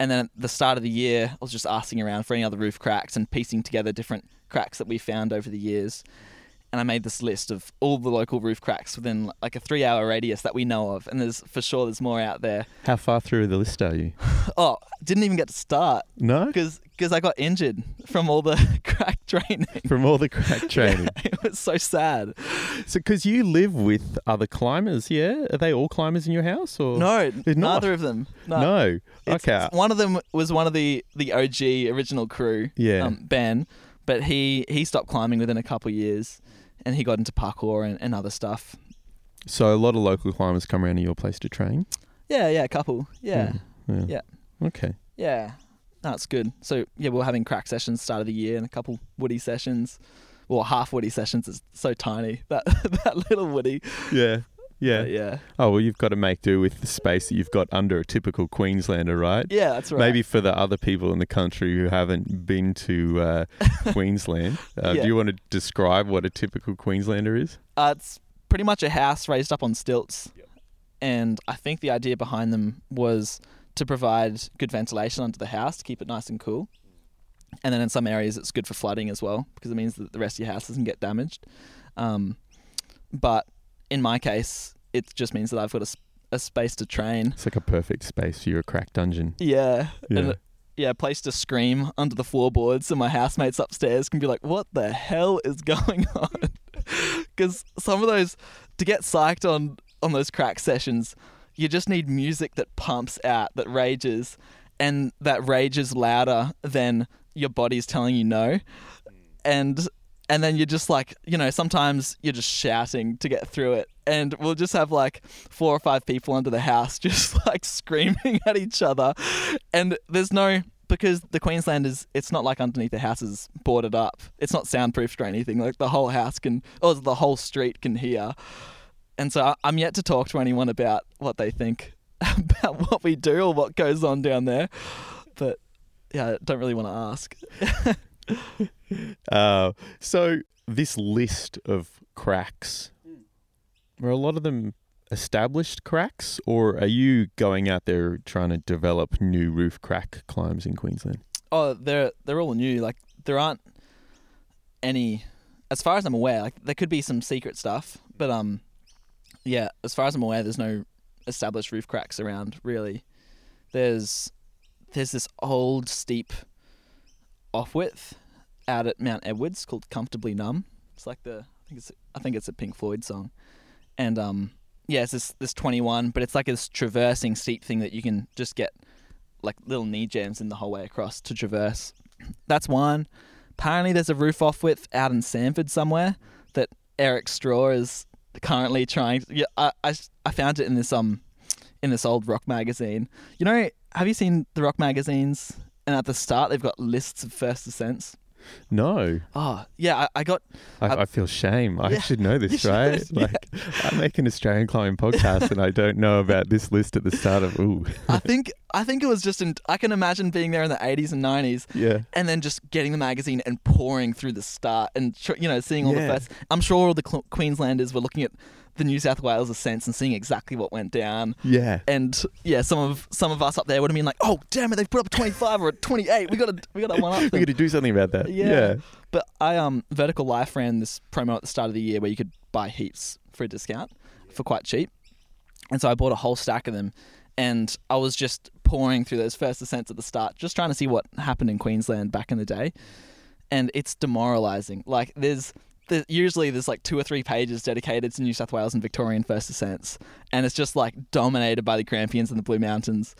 [SPEAKER 2] And then at the start of the year, I was just asking around for any other roof cracks and piecing together different cracks that we found over the years. And I made this list of all the local roof cracks within like a three-hour radius that we know of, and there's for sure there's more out there.
[SPEAKER 3] How far through the list are you?
[SPEAKER 2] Oh, didn't even get to start
[SPEAKER 3] No,
[SPEAKER 2] because because I got injured from all the crack training.
[SPEAKER 3] from all the crack training.
[SPEAKER 2] it was so sad.
[SPEAKER 3] So, because you live with other climbers, yeah? Are they all climbers in your house, or
[SPEAKER 2] No, neither of them. No.
[SPEAKER 3] No.
[SPEAKER 2] It's-
[SPEAKER 3] okay.
[SPEAKER 2] it's- one of them was one of the the OG original crew.
[SPEAKER 3] Yeah.
[SPEAKER 2] Um, ben, but he he stopped climbing within a couple years, and he got into parkour and, and other stuff.
[SPEAKER 3] so a lot of local climbers come around to your place to train.
[SPEAKER 2] Yeah, yeah, a couple. Yeah,
[SPEAKER 3] Yeah.
[SPEAKER 2] Yeah.
[SPEAKER 3] Okay.
[SPEAKER 2] yeah. That's good. So yeah, we are having crack sessions start of the year and a couple woody sessions. Well, half woody sessions is so tiny. That that little woody.
[SPEAKER 3] Yeah. Yeah.
[SPEAKER 2] But yeah.
[SPEAKER 3] Oh well, you've got to make do with the space that you've got under a typical Queenslander, right?
[SPEAKER 2] Yeah, that's right.
[SPEAKER 3] Maybe for the other people in the country who haven't been to uh, Queensland, uh,
[SPEAKER 2] Yeah.
[SPEAKER 3] do you want to describe what a typical Queenslander is?
[SPEAKER 2] Uh, it's pretty much a house raised up on stilts. And I think the idea behind them was to provide good ventilation under the house to keep it nice and cool. And then in some areas, it's good for flooding as well because it means that the rest of your house doesn't get damaged. Um, but in my case, it just means that I've got a space to train.
[SPEAKER 3] It's like a perfect space for your crack dungeon.
[SPEAKER 2] Yeah.
[SPEAKER 3] Yeah.
[SPEAKER 2] And, yeah, a place to scream under the floorboards so my housemates upstairs can be like, what the hell is going on? Because some of those, to get psyched on, on those crack sessions, you just need music that pumps out, that rages, and that rages louder than your body's telling you no. And and then you're just like, you know, sometimes you're just shouting to get through it. And we'll just have like four or five people under the house just like screaming at each other. And there's no because the Queensland is it's not like underneath the house is boarded up. It's not soundproofed or anything. Like the whole house can or the whole street can hear. And so I'm yet to talk to anyone about what they think about what we do or what goes on down there. But yeah, I don't really want to ask.
[SPEAKER 3] Uh, so this list of cracks, are a lot of them established cracks, or are you going out there trying to develop new roof crack climbs in Queensland?
[SPEAKER 2] Oh, they're they're all new. Like there aren't any, as far as I'm aware. Like there could be some secret stuff, but um, yeah. As far as I'm aware, there's no established roof cracks around. Really, there's there's this old steep off width out at Mount Edwards called "Comfortably Numb." It's like the I think it's I think it's a Pink Floyd song, and um, yeah, it's this this 21, but it's like this traversing steep thing that you can just get like little knee jams in the whole way across to traverse. That's one. Apparently, there's a roof off width out in Sanford somewhere that Eric Straw is currently trying. Yeah, I, I, I found it in this um in this old rock magazine. You know, have you seen the rock magazines? And at the start, they've got lists of first ascents.
[SPEAKER 3] No,
[SPEAKER 2] Oh, yeah, I, I got.
[SPEAKER 3] I,
[SPEAKER 2] I-
[SPEAKER 3] I feel shame. I
[SPEAKER 2] Yeah,
[SPEAKER 3] should know this,
[SPEAKER 2] should,
[SPEAKER 3] right?
[SPEAKER 2] yeah.
[SPEAKER 3] Like, I make an Australian climbing podcast, and I don't know about this list at the start of. Ooh,
[SPEAKER 2] I think I think it was just in. I can imagine being there in the 80s and 90s,
[SPEAKER 3] Yeah.
[SPEAKER 2] and then just getting the magazine and pouring through the start, and tr- you know, seeing all
[SPEAKER 3] Yeah.
[SPEAKER 2] the first. I'm sure all the Cl- Queenslanders were looking at the New South Wales ascents and seeing exactly what went down.
[SPEAKER 3] Yeah.
[SPEAKER 2] And yeah, some of some of us up there would have been like, "Oh, damn it, they've put up a 25 or a 28. We got to we got to one up
[SPEAKER 3] We got to do something about that.
[SPEAKER 2] Yeah.
[SPEAKER 3] Yeah.
[SPEAKER 2] But I um Vertical Life ran this promo at the start of the year where you could buy heaps for a discount for quite cheap. And so I bought a whole stack of them and I was just pouring through those first ascents at the start, just trying to see what happened in Queensland back in the day. And it's demoralizing. Like there's usually there's like two or three pages dedicated to New South Wales and Victorian first ascents, and it's just like dominated by the Grampians and the Blue Mountains,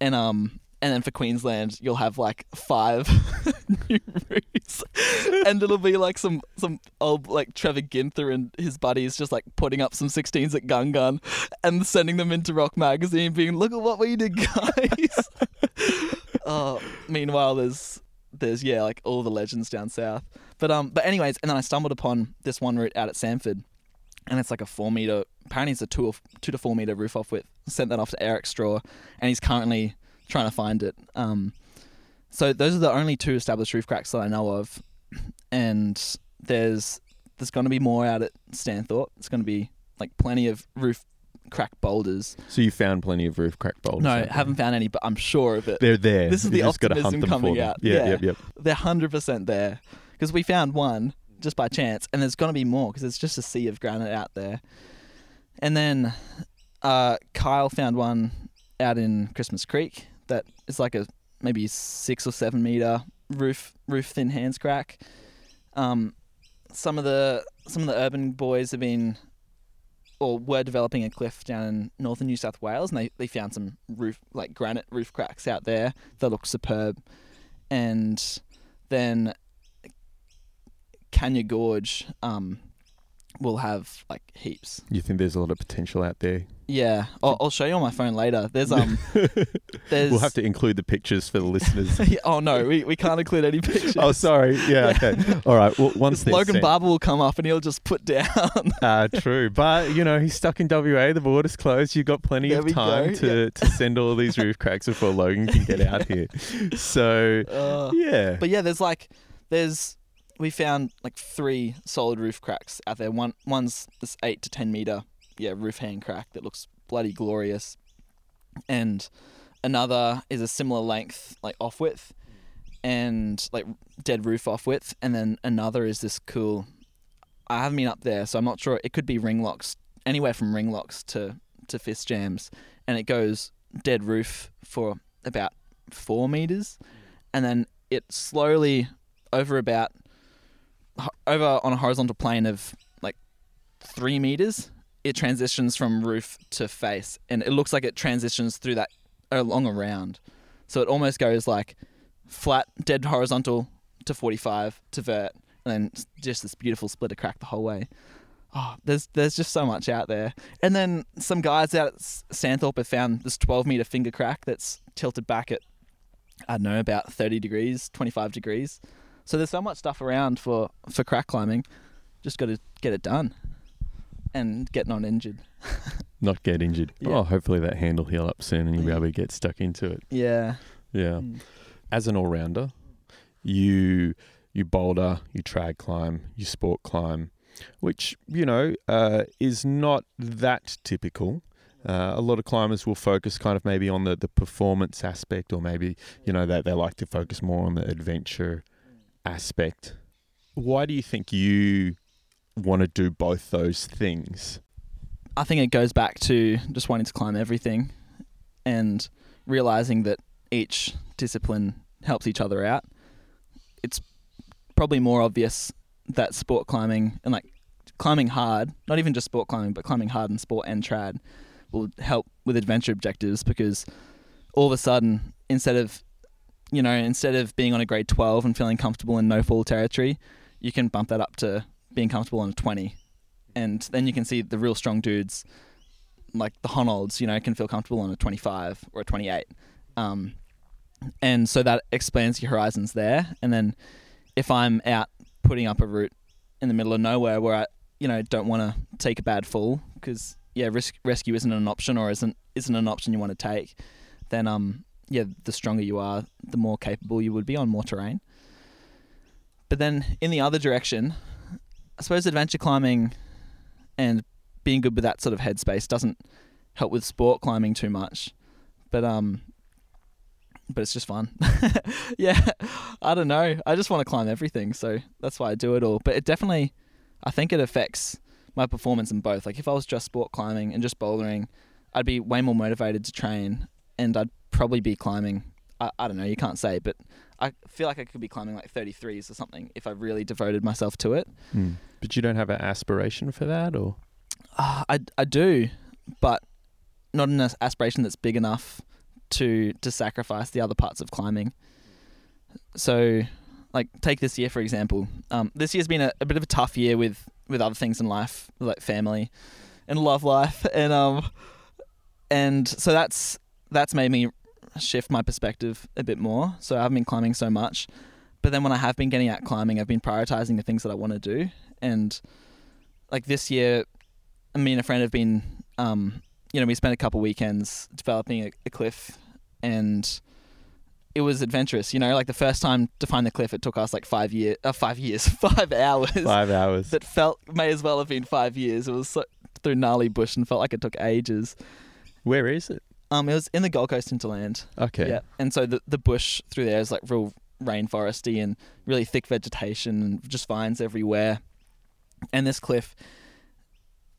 [SPEAKER 2] and um and then for Queensland you'll have like five new routes, and it'll be like some some old like Trevor Ginther and his buddies just like putting up some 16s at Gun Gun, and sending them into Rock Magazine, being look at what we did, guys. uh, meanwhile, there's there's yeah like all the legends down south. But um, but anyways, and then I stumbled upon this one route out at Sanford, and it's like a four meter. Apparently, it's a two of, two to four meter roof off width. Sent that off to Eric Straw, and he's currently trying to find it. Um, so those are the only two established roof cracks that I know of, and there's there's going to be more out at Stanthorpe. It's going to be like plenty of roof crack boulders.
[SPEAKER 3] So you found plenty of roof crack boulders.
[SPEAKER 2] No,
[SPEAKER 3] there.
[SPEAKER 2] haven't found any, but I'm sure of it.
[SPEAKER 3] They're there.
[SPEAKER 2] This is
[SPEAKER 3] You
[SPEAKER 2] the optimism coming out.
[SPEAKER 3] Yeah,
[SPEAKER 2] Yeah.
[SPEAKER 3] Yep. Yep.
[SPEAKER 2] They're hundred percent there because we found one just by chance, and there's going to be more because it's just a sea of granite out there. And then uh, Kyle found one out in Christmas Creek that is like a maybe six or seven meter roof roof thin hands crack. Um, some of the some of the urban boys have been or were developing a cliff down in northern New South Wales, and they, they found some roof like granite roof cracks out there that look superb. And then Cania Gorge um, will have like heaps.
[SPEAKER 3] You think there's a lot of potential out there?
[SPEAKER 2] Yeah, I'll, I'll show you on my phone later. There's um, there's
[SPEAKER 3] We'll have to include the pictures for the listeners.
[SPEAKER 2] Yeah, oh no, we, we can't include any pictures.
[SPEAKER 3] oh, sorry. Yeah. Okay. All right. Well, once
[SPEAKER 2] Logan
[SPEAKER 3] sent-
[SPEAKER 2] Barber will come up and he'll just put down.
[SPEAKER 3] Uh, true, but you know he's stuck in WA. The border's closed. You've got plenty
[SPEAKER 2] There
[SPEAKER 3] of time
[SPEAKER 2] go,
[SPEAKER 3] to, to send all these roof cracks before Logan can get out here. So
[SPEAKER 2] Uh,
[SPEAKER 3] yeah,
[SPEAKER 2] But yeah, there's like there's we found like three solid roof cracks out there. One one's this eight to ten meter yeah roof hang crack that looks bloody glorious, and another is a similar length like off width, and like dead roof off width, and then another is this cool. I haven't been up there, so I'm not sure. It could be ring locks, anywhere from ring locks to to fist jams, and it goes dead roof for about four meters, and then it slowly over about over on a horizontal plane of like three meters, it transitions from roof to face, and it looks like it transitions through that uh, along a round. So it almost goes like flat, dead horizontal to 45 to vert, and then just this beautiful splitter crack the whole way. Oh, there's there's just so much out there. And then some guys out at Stanthorpe have found this 12 meter finger crack that's tilted back at I don't know about 30 degrees, 25 degrees. So there's so much stuff around for for crack climbing. Just got to get it done and get not injured.
[SPEAKER 3] not get injured.
[SPEAKER 2] Yeah.
[SPEAKER 3] Oh, hopefully that hand will heal up soon and you'll be able to get stuck into it.
[SPEAKER 2] Yeah.
[SPEAKER 3] Yeah.
[SPEAKER 2] Mm.
[SPEAKER 3] As an all rounder, you you boulder, you trad climb, you sport climb, which you know uh, is not that typical. Uh, a lot of climbers will focus kind of maybe on the, the performance aspect, or maybe you know that they like to focus more on the adventure aspect. Why do you think you want to do both those things?
[SPEAKER 2] I think it goes back to just wanting to climb everything and realizing that each discipline helps each other out. It's probably more obvious that sport climbing and like climbing hard, not even just sport climbing, but climbing hard in sport and trad will help with adventure objectives because all of a sudden, instead of you know, instead of being on a grade 12 and feeling comfortable in no fall territory, you can bump that up to being comfortable on a 20 and then you can see the real strong dudes like the Honnolds, you know, can feel comfortable on a 25 or a 28. Um, and so that expands your horizons there. And then if I'm out putting up a route in the middle of nowhere where I, you know, don't want to take a bad fall because yeah, risk, rescue isn't an option or isn't isn't an option you want to take, then um yeah, the stronger you are, the more capable you would be on more terrain. But then in the other direction, I suppose adventure climbing and being good with that sort of headspace doesn't help with sport climbing too much. But um but it's just fun. yeah. I don't know. I just want to climb everything, so that's why I do it all. But it definitely I think it affects my performance in both. Like if I was just sport climbing and just bouldering, I'd be way more motivated to train and I'd probably be climbing I, I don't know, you can't say, but I feel like I could be climbing like 33s or something if I really devoted myself to it.
[SPEAKER 3] Hmm. But you don't have an aspiration for that, or
[SPEAKER 2] Uh, I, I do, but not an aspiration that's big enough to to sacrifice the other parts of climbing. So, like, take this year for example. Um, this year's been a, a bit of a tough year with with other things in life, like family and love life, and um, and so that's that's made me shift my perspective a bit more. So I haven't been climbing so much, but then when I have been getting out climbing, I've been prioritizing the things that I want to do, and like this year, me and a friend have been, um, you know, we spent a couple weekends developing a, a cliff, and it was adventurous. You know, like the first time to find the cliff, it took us like five year, uh, five years, five hours.
[SPEAKER 3] five hours?
[SPEAKER 2] That felt may as well have been five years. It was so, through gnarly bush and felt like it took ages.
[SPEAKER 3] Where is it?
[SPEAKER 2] Um, it was in the Gold Coast hinterland.
[SPEAKER 3] Okay.
[SPEAKER 2] Yeah, and so the the bush through there is like real rainforesty and really thick vegetation and just vines everywhere. And this cliff,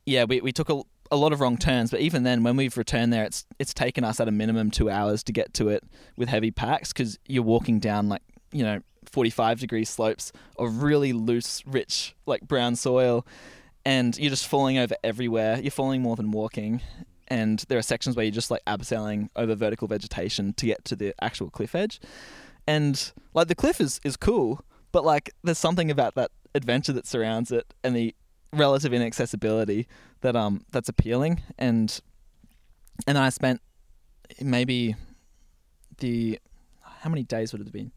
[SPEAKER 2] yeah, we we took a, a lot of wrong turns, but even then, when we've returned there, it's it's taken us at a minimum two hours to get to it with heavy packs because you're walking down like you know 45 degree slopes of really loose, rich like brown soil, and you're just falling over everywhere. You're falling more than walking, and there are sections where you're just like abseiling over vertical vegetation to get to the actual cliff edge. And like the cliff is is cool, but like there's something about that adventure that surrounds it and the relative inaccessibility that um that's appealing and and I spent maybe the how many days would it have been?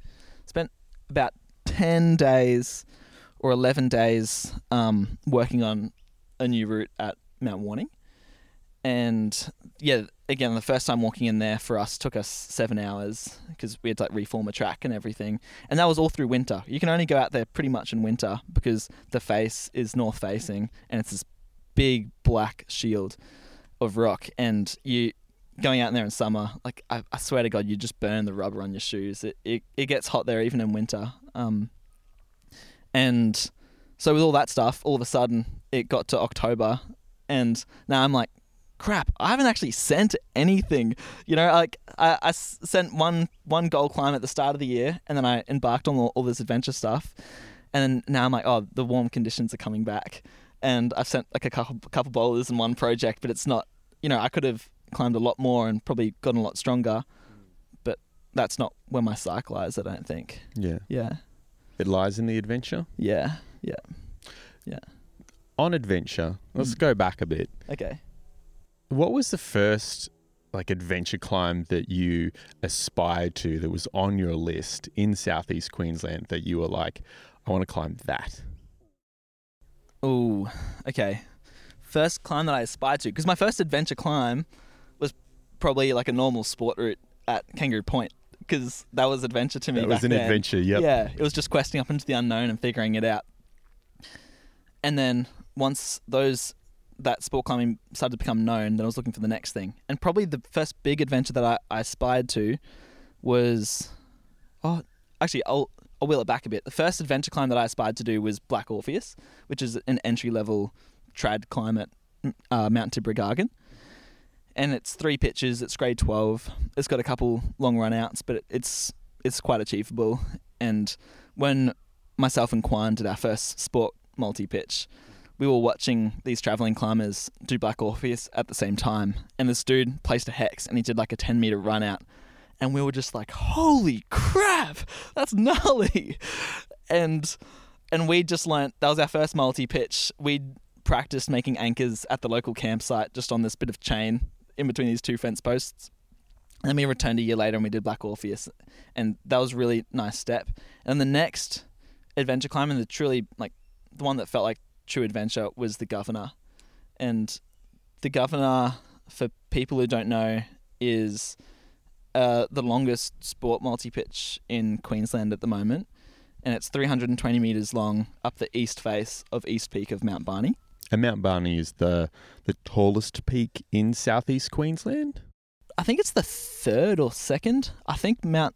[SPEAKER 2] Spent about 10 days or 11 days um working on a new route at Mount Warning and yeah, again, the first time walking in there for us took us seven hours because we had to like reform a track and everything, and that was all through winter. You can only go out there pretty much in winter because the face is north facing and it's this big black shield of rock, and you going out there in summer, like I, I swear to God, you just burn the rubber on your shoes. It it, it gets hot there even in winter. Um, and so with all that stuff, all of a sudden it got to October, and now I'm like crap, I haven't actually sent anything. You know, like I, I sent one one goal climb at the start of the year, and then I embarked on all, all this adventure stuff, and now I'm like, oh, the warm conditions are coming back, and I've sent like a couple couple bowlers in one project, but it's not. You know, I could have climbed a lot more and probably gotten a lot stronger, but that's not where my cycle lies. I don't think.
[SPEAKER 3] Yeah.
[SPEAKER 2] Yeah,
[SPEAKER 3] It lies in the adventure.
[SPEAKER 2] Yeah. Yeah, yeah.
[SPEAKER 3] On adventure, let's
[SPEAKER 2] Mm.
[SPEAKER 3] go back a bit.
[SPEAKER 2] Okay.
[SPEAKER 3] What was the first like adventure climb that you aspired to that was on your list in southeast Queensland that you were like, I want to climb that?
[SPEAKER 2] Oh, okay. First climb that I aspired to, because my first adventure climb was probably like a normal sport route at Kangaroo Point, because that was adventure to me.
[SPEAKER 3] It was an
[SPEAKER 2] then.
[SPEAKER 3] adventure. Yep.
[SPEAKER 2] Yeah, it was just questing up into the unknown and figuring it out. And then once those that sport climbing started to become known, then I was looking for the next thing. And probably the first big adventure that I, I aspired to was oh actually I'll I'll wheel it back a bit. The first adventure climb that I aspired to do was Black Orpheus, which is an entry level trad climb at uh, Mount Tibrogargan. And it's three pitches. It's grade twelve. It's got a couple long run outs, but it's it's quite achievable. And when myself and Kwan did our first sport multi pitch, we were watching these traveling climbers do Black Orpheus at the same time. And this dude placed a hex and he did like a 10 meter run out. And we were just like, holy crap, that's gnarly. And and we just learnt that was our first multi pitch. We practiced making anchors at the local campsite just on this bit of chain in between these two fence posts. And we returned a year later and we did Black Orpheus. And that was really nice step. And the next adventure climb and the truly like the one that felt like true adventure was the governor. And the governor, for people who don't know, is uh, the longest sport multi pitch in Queensland at the moment, and it's 320 meters long up the east face of East Peak of Mount Barney.
[SPEAKER 3] And Mount Barney is the the tallest peak in southeast Queensland.
[SPEAKER 2] I think it's the third or second. I think Mount.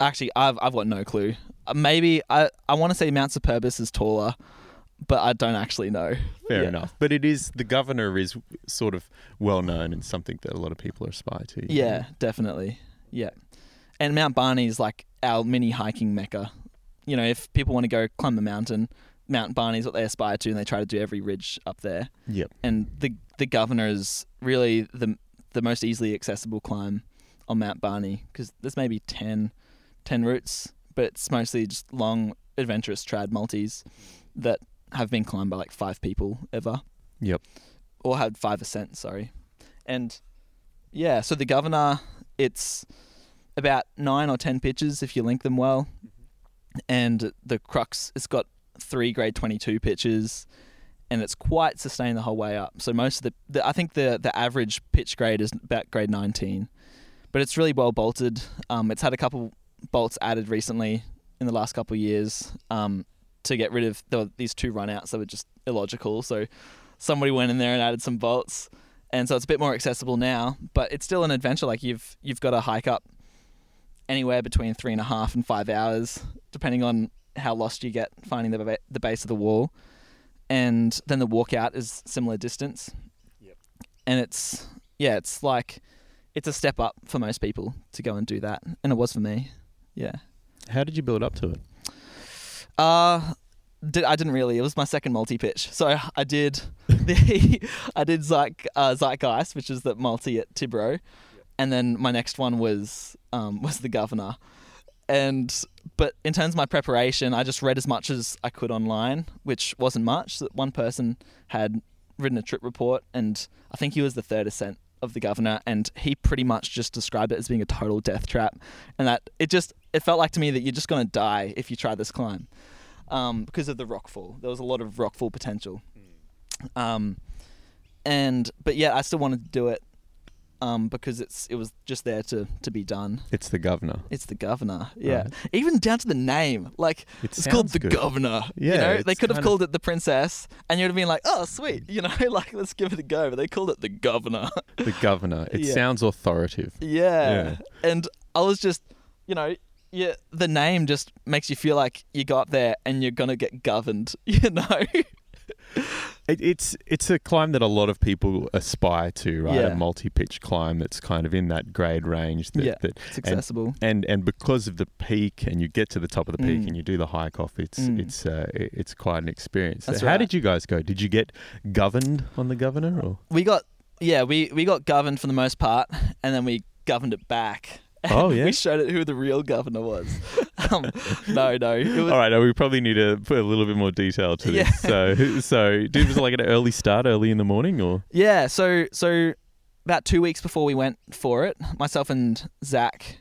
[SPEAKER 2] Actually, I've I've got no clue. Uh, Maybe I I want to say Mount Superbus is taller, but I don't actually know.
[SPEAKER 3] Fair
[SPEAKER 2] Yeah.
[SPEAKER 3] enough. But it is the governor is sort of well known and something that a lot of people aspire to.
[SPEAKER 2] Yeah, definitely. Yeah. And Mount Barney is like our mini hiking mecca. You know, if people want to go climb the mountain, Mount Barney is what they aspire to, and they try to do every ridge up there.
[SPEAKER 3] Yep.
[SPEAKER 2] And the the governor is really the the most easily accessible climb on Mount Barney because there's maybe 10, 10 routes, but it's mostly just long, adventurous trad multis that have been climbed by like five people ever
[SPEAKER 3] Yep.
[SPEAKER 2] or had five ascents, sorry. And yeah, so the governor, it's about nine or ten pitches if you link them well. And the crux, it's got three grade 22 pitches and it's quite sustained the whole way up. So most of the, the I think the, the average pitch grade is about grade 19. But it's really well bolted. Um, it's had a couple bolts added recently in the last couple of years um, to get rid of there were these two runouts that were just illogical. So somebody went in there and added some bolts, and so it's a bit more accessible now. But it's still an adventure. Like you've you've got to hike up anywhere between three and a half and five hours, depending on how lost you get finding the ba- the base of the wall, and then the walkout is similar distance.
[SPEAKER 3] Yep.
[SPEAKER 2] And it's yeah, it's like it's a step up for most people to go and do that, and it was for me. Yeah.
[SPEAKER 3] How did you build up to it?
[SPEAKER 2] Uh did, I didn't really. It was my second multi pitch. So I did the I did Zeit, uh, Zeitgeist, which is the multi at Tibro, and then my next one was um, was the Governor. And but in terms of my preparation, I just read as much as I could online, which wasn't much. That one person had written a trip report, and I think he was the third ascent of the governor, and he pretty much just described it as being a total death trap, and that it just it felt like to me that you're just gonna die if you try this climb, um, because of the rockfall. There was a lot of rockfall potential, um, and but yeah, I still wanted to do it, um, because it's it was just there to to be done.
[SPEAKER 3] It's the governor.
[SPEAKER 2] It's the governor, yeah.
[SPEAKER 3] Right.
[SPEAKER 2] Even down to the name, like
[SPEAKER 3] It
[SPEAKER 2] it's called the
[SPEAKER 3] good.
[SPEAKER 2] governor. you
[SPEAKER 3] Yeah,
[SPEAKER 2] know, they could have
[SPEAKER 3] kind of-
[SPEAKER 2] called it the princess, and you'd have been like, "Oh, sweet," you know, like let's give it a go. But they called it the governor.
[SPEAKER 3] The governor. It
[SPEAKER 2] Yeah.
[SPEAKER 3] sounds authoritative.
[SPEAKER 2] yeah.
[SPEAKER 3] Yeah.
[SPEAKER 2] and I was just, you know, yeah, the name just makes you feel like you go up there and you're gonna get governed. You know,
[SPEAKER 3] It, it's it's a climb that a lot of people aspire to, right?
[SPEAKER 2] Yeah.
[SPEAKER 3] A multi-pitch climb that's kind of in that grade range. That,
[SPEAKER 2] Yeah.
[SPEAKER 3] that
[SPEAKER 2] it's accessible.
[SPEAKER 3] and and because of the peak, and you get to the top of the peak,
[SPEAKER 2] Mm.
[SPEAKER 3] and you do the hike off, it's
[SPEAKER 2] Mm.
[SPEAKER 3] it's uh, it's quite an experience.
[SPEAKER 2] That's
[SPEAKER 3] How
[SPEAKER 2] right.
[SPEAKER 3] did you guys go? Did you get governed on the governor, or
[SPEAKER 2] we got, yeah, we we got governed for the most part, and then we governed it back.
[SPEAKER 3] Oh, yeah?
[SPEAKER 2] we showed it who the real governor was. um, no, no, it was,
[SPEAKER 3] all right? We probably need to put a little bit more detail to
[SPEAKER 2] Yeah.
[SPEAKER 3] this. So so did, was like an early start, early in the morning, or
[SPEAKER 2] Yeah, so so about two weeks before we went for it, myself and Zach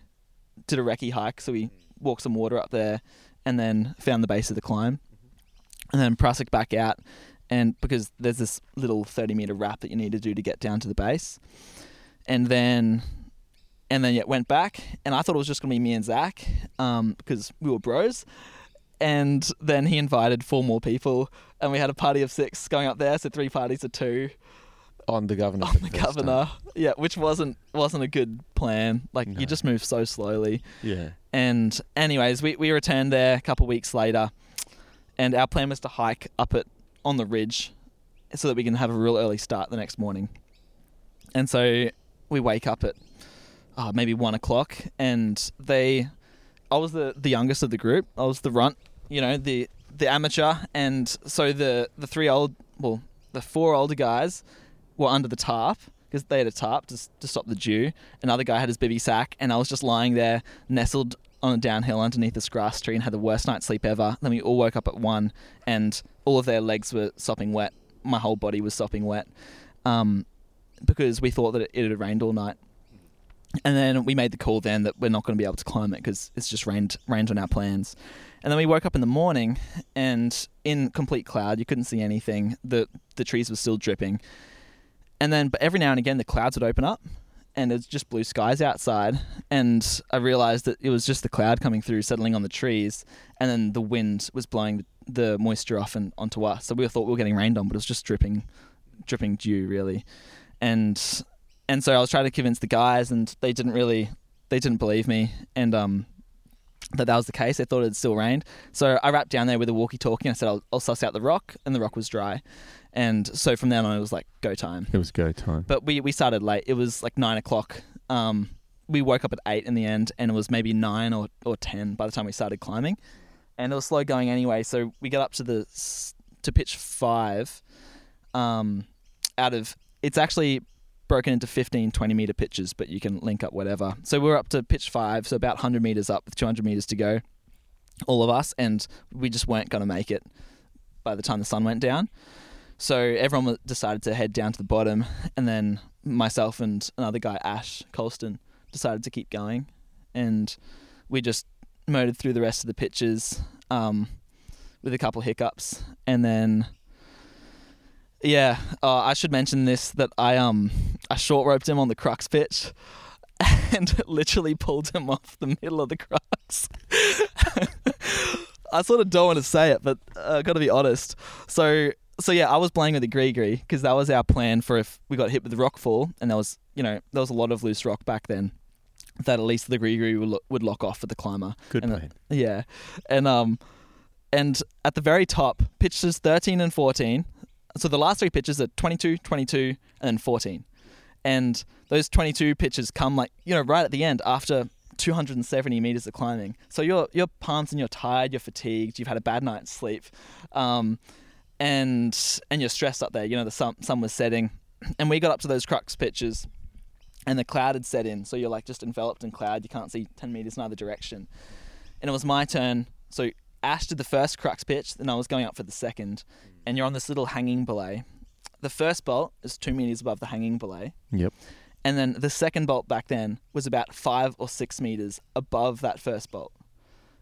[SPEAKER 2] did a recce hike. So we walked some water up there, and then found the base of the climb, and then Prusik back out, and because there's this little thirty meter rap that you need to do to get down to the base, and then. And then yeah, went back, and I thought it was just gonna be me and Zach, um, because we were bros. And then he invited four more people, and we had a party of six going up there. So three parties of two
[SPEAKER 3] on the governor?
[SPEAKER 2] on the governor. Yeah, which wasn't wasn't a good plan. Like
[SPEAKER 3] No.
[SPEAKER 2] you just move so slowly.
[SPEAKER 3] Yeah.
[SPEAKER 2] And anyways, we we returned there a couple weeks later, and our plan was to hike up it on the ridge, so that we can have a real early start the next morning. And so we wake up at uh, maybe one o'clock, and they, I was the the youngest of the group. I was the runt, you know, the the amateur, and so the the three old, well, the four older guys were under the tarp because they had a tarp to, to stop the dew. Another guy had his bivy sack, and I was just lying there, nestled on a downhill underneath this grass tree, and had the worst night's sleep ever. Then we all woke up at one, and all of their legs were sopping wet. My whole body was sopping wet, um, because we thought that it, it had rained all night. And then we made the call then that we're not going to be able to climb it because it's just rained rained on our plans. And then we woke up in the morning and in complete cloud, you couldn't see anything. The the trees were still dripping. And then but every now and again the clouds would open up and it's just blue skies outside. And I realized that it was just the cloud coming through, settling on the trees, and then the wind was blowing the moisture off and onto us. So we thought we were getting rained on, but it was just dripping, dripping dew really. And and so I was trying to convince the guys, and they didn't really, they didn't believe me, and um, that that was the case. They thought it still rained. So I rapped down there with a walkie-talkie and I said, I'll, I'll suss out the rock, and the rock was dry. And so from then on, it was like go time.
[SPEAKER 3] It was go time.
[SPEAKER 2] But we we started late. It was like nine o'clock. Um, we woke up at eight in the end, and it was maybe nine or, or ten by the time we started climbing, and it was slow going anyway. So we got up to the to pitch five. Um, out of it's actually broken into 15, 20 meter pitches, but you can link up whatever. So we we're up to pitch five, so about 100 meters up with 200 meters to go, all of us, and we just weren't going to make it by the time the sun went down. So everyone decided to head down to the bottom, and then myself and another guy, Ash Colston, decided to keep going, and we just motored through the rest of the pitches um, with a couple hiccups, and then yeah, uh, I should mention this that I um I short roped him on the crux pitch, and literally pulled him off the middle of the crux. I sort of don't want to say it, but I uh, got to be honest. So so yeah, I was playing with the gree because that was our plan for if we got hit with the rock fall, and there was you know there was a lot of loose rock back then. That at least the gree would, lo- would lock off for the climber.
[SPEAKER 3] Good
[SPEAKER 2] and, uh. Yeah, and um, and at the very top, pitches 13 and 14. So the last three pitches are 22, 22, and then 14. And those 22 pitches come like you know right at the end after 270 meters of climbing. So you're pumped and you're tired, you're fatigued, you've had a bad night's sleep, um, and and you're stressed up there. You know the sun sun was setting, and we got up to those crux pitches, and the cloud had set in. So you're like just enveloped in cloud. You can't see 10 meters in either direction. And it was my turn. So Ash did the first crux pitch, then I was going up for the second, and you're on this little hanging belay. The first bolt is two meters above the hanging belay.
[SPEAKER 3] Yep.
[SPEAKER 2] And then the second bolt back then was about five or six meters above that first bolt,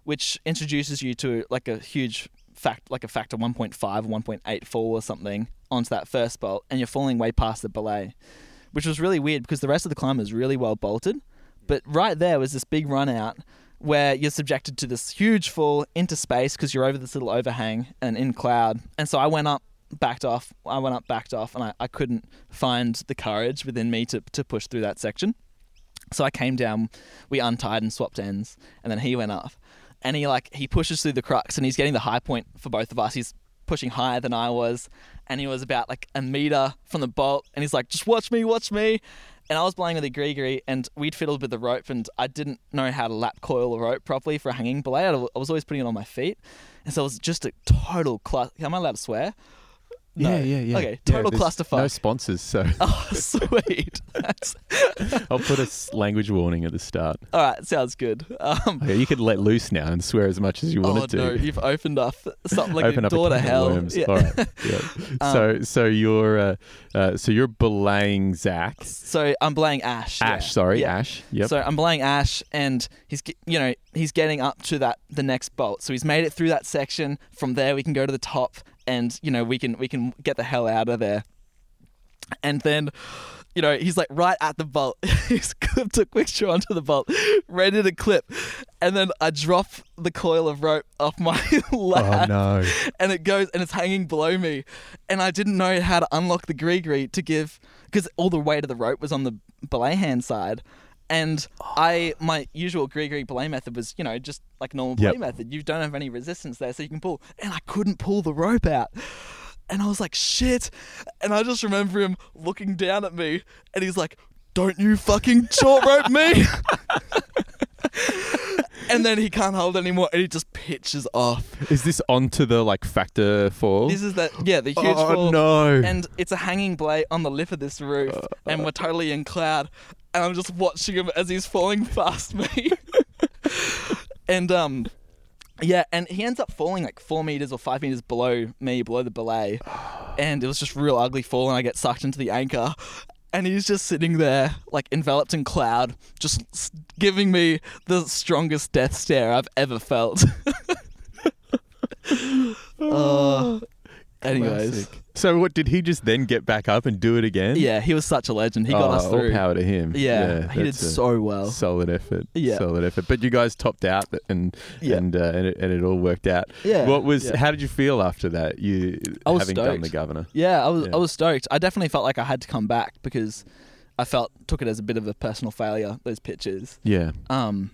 [SPEAKER 2] which introduces you to like a huge fact, like a factor 1.5 or 1.84 or something onto that first bolt, and you're falling way past the belay, which was really weird because the rest of the climb was really well bolted. But right there was this big run out where you're subjected to this huge fall into space because you're over this little overhang and in cloud. And so I went up, backed off. I went up, backed off, and I, I couldn't find the courage within me to, to push through that section. So I came down, we untied and swapped ends, and then he went up. And he like he pushes through the crux and he's getting the high point for both of us. He's pushing higher than I was, and he was about like a meter from the bolt, and he's like, just watch me, watch me. And I was playing with a gree and we'd fiddled with the rope, and I didn't know how to lap coil a rope properly for a hanging belay. I was always putting it on my feet, and so it was just a total cluster. Am I allowed to swear? No.
[SPEAKER 3] Yeah, yeah, yeah.
[SPEAKER 2] Okay, total
[SPEAKER 3] there's
[SPEAKER 2] clusterfuck.
[SPEAKER 3] No sponsors, so
[SPEAKER 2] Oh, sweet.
[SPEAKER 3] I'll put a language warning at the start.
[SPEAKER 2] all right, sounds good. Um,
[SPEAKER 3] Okay, you could let loose now and swear as much as you
[SPEAKER 2] oh
[SPEAKER 3] wanted to.
[SPEAKER 2] no, you've opened up something like
[SPEAKER 3] Open
[SPEAKER 2] a door
[SPEAKER 3] a
[SPEAKER 2] to hell.
[SPEAKER 3] worms.
[SPEAKER 2] Yeah.
[SPEAKER 3] All right. Yeah.
[SPEAKER 2] Um,
[SPEAKER 3] so so you're uh, uh, so you're belaying Zach.
[SPEAKER 2] So I'm belaying Ash. yeah.
[SPEAKER 3] Ash, sorry,
[SPEAKER 2] Yeah.
[SPEAKER 3] Ash. Yep.
[SPEAKER 2] So I'm belaying Ash, and he's you know he's getting up to that the next bolt. So he's made it through that section. From there, we can go to the top, and you know we can we can get the hell out of there. And then, you know, he's like right at the bolt. he's clipped a quick draw onto the bolt, ready to clip. And then I drop the coil of rope off my
[SPEAKER 3] oh no.
[SPEAKER 2] and it goes and it's hanging below me and i didn't know how to unlock the gree to give because all the weight of the rope was on the belay hand side and oh. i my usual gree belay method was you know just like normal belay
[SPEAKER 3] Yep.
[SPEAKER 2] method you don't have any resistance there so you can pull and i couldn't pull the rope out and i was like shit and i just remember him looking down at me and he's like don't you fucking short rope me and then he can't hold anymore and he just pitches off
[SPEAKER 3] Is this onto the like factor fall?
[SPEAKER 2] this is that yeah, the huge
[SPEAKER 3] oh
[SPEAKER 2] fall.
[SPEAKER 3] no.
[SPEAKER 2] And it's a hanging blade on the lip of this roof, and uh. we're totally in cloud. And I'm just watching him as he's falling past me. and um, yeah, and he ends up falling like four meters or five meters below me, below the belay, and it was just real ugly fall. And I get sucked into the anchor. And he's just sitting there, like enveloped in cloud, just giving me the strongest death stare I've ever felt. uh, Anyways,
[SPEAKER 3] Classic. So what did he just then get back up and do it again?
[SPEAKER 2] yeah, he was such a legend. He got
[SPEAKER 3] Oh,
[SPEAKER 2] us through.
[SPEAKER 3] All power to him.
[SPEAKER 2] yeah, he did
[SPEAKER 3] that's a
[SPEAKER 2] so well.
[SPEAKER 3] Solid effort.
[SPEAKER 2] Yeah.
[SPEAKER 3] Solid effort. But you guys topped out and
[SPEAKER 2] Yeah.
[SPEAKER 3] and uh, and, it, and it all worked out.
[SPEAKER 2] Yeah.
[SPEAKER 3] What was?
[SPEAKER 2] yeah.
[SPEAKER 3] How did you feel after that? You
[SPEAKER 2] I was
[SPEAKER 3] having done
[SPEAKER 2] stoked.
[SPEAKER 3] the governor.
[SPEAKER 2] Yeah, I was
[SPEAKER 3] Yeah.
[SPEAKER 2] I was stoked. I definitely felt like I had to come back because I felt took it as a bit of a personal failure those pitches.
[SPEAKER 3] Yeah.
[SPEAKER 2] Um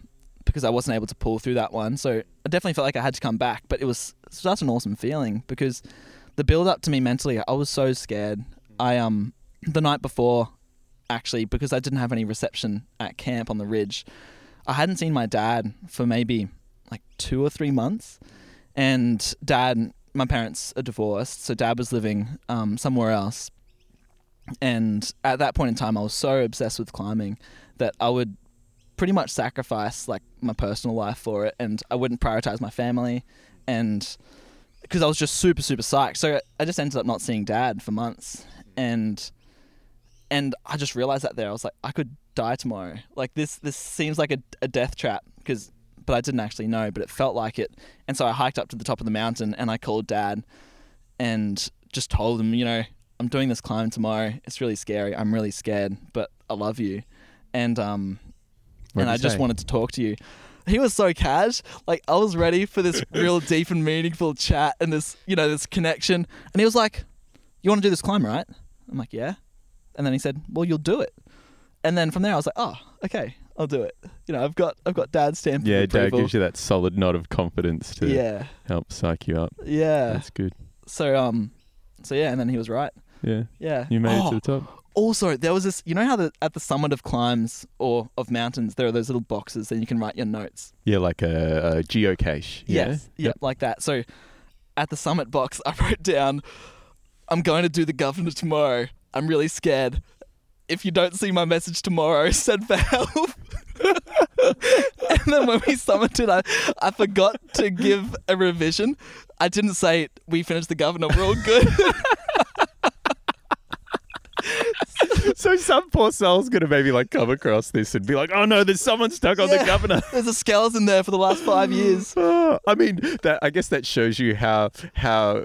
[SPEAKER 2] because I wasn't able to pull through that one. So I definitely felt like I had to come back, but it was such an awesome feeling because the build up to me mentally, I was so scared. I um the night before actually because I didn't have any reception at camp on the ridge. I hadn't seen my dad for maybe like 2 or 3 months and dad my parents are divorced, so dad was living um, somewhere else. And at that point in time, I was so obsessed with climbing that I would pretty much sacrifice like my personal life for it, and I wouldn't prioritize my family, and because I was just super super psyched. So I just ended up not seeing dad for months, and and I just realized that there I was like I could die tomorrow. Like this this seems like a, a death trap because but I didn't actually know, but it felt like it. And so I hiked up to the top of the mountain and I called dad and just told him, you know, I'm doing this climb tomorrow. It's really scary. I'm really scared, but I love you. And um
[SPEAKER 3] What'd
[SPEAKER 2] and I just wanted to talk to you. He was so cash. Like I was ready for this real deep and meaningful chat and this, you know, this connection. And he was like, "You want to do this climb, right?" I'm like, "Yeah." And then he said, "Well, you'll do it." And then from there, I was like, "Oh, okay, I'll do it." You know, I've got I've got dad's stamp.
[SPEAKER 3] Yeah, Dad gives you that solid nod of confidence to
[SPEAKER 2] Yeah,
[SPEAKER 3] help psych you up.
[SPEAKER 2] yeah.
[SPEAKER 3] That's good.
[SPEAKER 2] So um, so yeah, and then he was right.
[SPEAKER 3] Yeah.
[SPEAKER 2] Yeah.
[SPEAKER 3] You made it
[SPEAKER 2] Oh,
[SPEAKER 3] to the oh, top.
[SPEAKER 2] Also, there was this. You know how the, at the summit of climbs or of mountains, there are those little boxes, and you can write your notes.
[SPEAKER 3] Yeah, like a, a geocache. Yeah?
[SPEAKER 2] Yes. Yep, like that. So at the summit box, I wrote down, I'm going to do the governor tomorrow. I'm really scared. If you don't see my message tomorrow, send for help. and then when we summited, I, I forgot to give a revision. I didn't say, we finished the governor, we're all good.
[SPEAKER 3] so some poor soul's gonna maybe like come across this and be like, "Oh no, there's someone stuck on
[SPEAKER 2] Yeah.
[SPEAKER 3] the governor."
[SPEAKER 2] There's a skeleton there for the last five years.
[SPEAKER 3] I mean, that I guess that shows you how how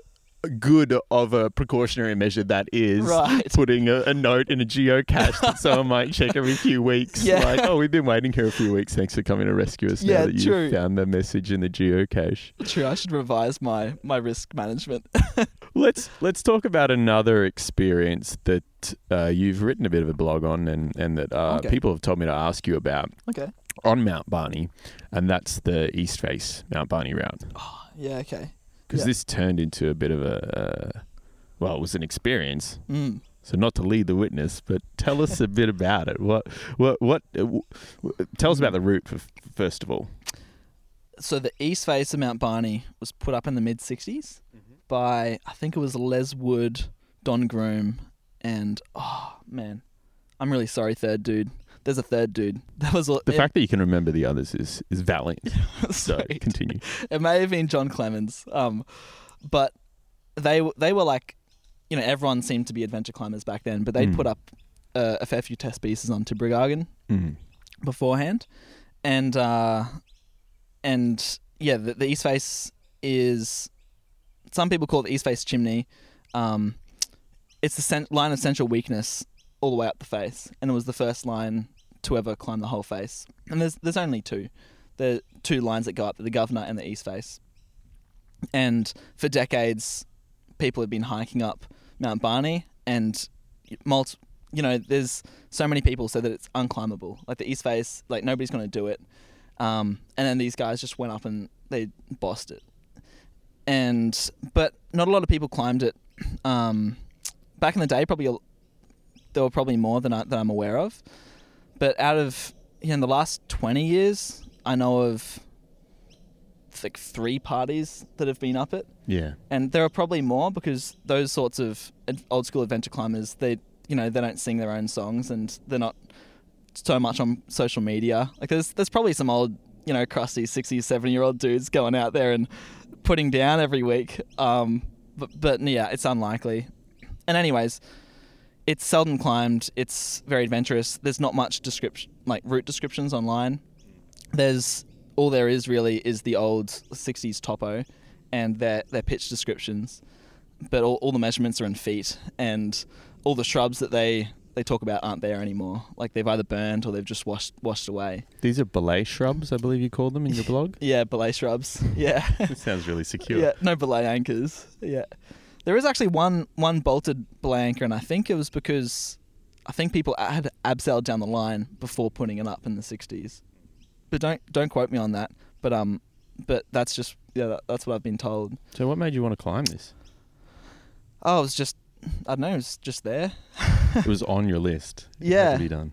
[SPEAKER 3] good of a precautionary measure that is.
[SPEAKER 2] Right.
[SPEAKER 3] Putting a, a note in a geocache that someone might check every few weeks.
[SPEAKER 2] Yeah.
[SPEAKER 3] Like, oh, we've been waiting here a few weeks. Thanks for coming to rescue us.
[SPEAKER 2] Yeah,
[SPEAKER 3] now that
[SPEAKER 2] true.
[SPEAKER 3] you found the message in the geocache.
[SPEAKER 2] True, I should revise my, my risk management.
[SPEAKER 3] Let's let's talk about another experience that uh, you've written a bit of a blog on, and and that uh,
[SPEAKER 2] Okay.
[SPEAKER 3] people have told me to ask you about
[SPEAKER 2] okay.
[SPEAKER 3] on Mount Barney, and that's the East Face Mount Barney route.
[SPEAKER 2] Oh, Yeah, okay.
[SPEAKER 3] Because
[SPEAKER 2] Yeah.
[SPEAKER 3] this turned into a bit of a uh, well, it was an experience.
[SPEAKER 2] Mm.
[SPEAKER 3] So not to lead the witness, but tell us a bit about it. What what what? Uh, w- w- tell us about the route for, first of all.
[SPEAKER 2] so the east face of Mount Barney was put up in the mid 60s by I think it was Les Wood, Don Groom, and oh man, I'm really sorry, third dude. There's a third dude. That was all.
[SPEAKER 3] The
[SPEAKER 2] it,
[SPEAKER 3] fact that you can remember the others is is valiant. So continue.
[SPEAKER 2] it may have been John Clemens, um, but they they were like, you know, everyone seemed to be adventure climbers back then, but they'd
[SPEAKER 3] Mm.
[SPEAKER 2] put up uh, a fair few test pieces on Tibrogargan
[SPEAKER 3] Mm.
[SPEAKER 2] beforehand, and uh, and yeah, the, the east face is some people call it the east face chimney. Um, it's the cent- line of central weakness all the way up the face, and it was the first line to ever climb the whole face. And there's there's only two, the two lines that go up, the governor and the east face. And for decades, people have been hiking up Mount Barney, and multi- you know, there's so many people said that it's unclimbable. Like the east face, like nobody's going to do it. Um, and then these guys just went up and they bossed it. And but not a lot of people climbed it. Um, back in the day, probably there were probably more than I, that I'm aware of. But out of you know, in the last 20 years, I know of like three parties that have been up it.
[SPEAKER 3] Yeah.
[SPEAKER 2] and there are probably more because those sorts of old school adventure climbers they you know they don't sing their own songs and they're not so much on social media. Like there's there's probably some old you know crusty 60 70 year old dudes going out there and putting down every week. Um but but yeah it's unlikely. And anyways it's seldom climbed it's very adventurous there's not much description like route descriptions online there's all there is really is the old 60s topo and their their pitch descriptions but all, all the measurements are in feet, and all the shrubs that they they talk about aren't there anymore. Like they've either burned or they've just washed washed away.
[SPEAKER 3] These are belay shrubs, I believe you call them in your blog.
[SPEAKER 2] Yeah, belay shrubs. Yeah.
[SPEAKER 3] it sounds really secure.
[SPEAKER 2] Yeah, no belay anchors. Yeah, there is actually one one bolted anchor, and I think it was because I think people had abseiled down the line before putting it up in the '60s. But don't don't quote me on that. But um, but that's just yeah, that, that's what I've been told.
[SPEAKER 3] So what made you want to climb this?
[SPEAKER 2] Oh, it was just I don't know, it was just there.
[SPEAKER 3] it was on your list. It
[SPEAKER 2] Yeah.
[SPEAKER 3] to be done.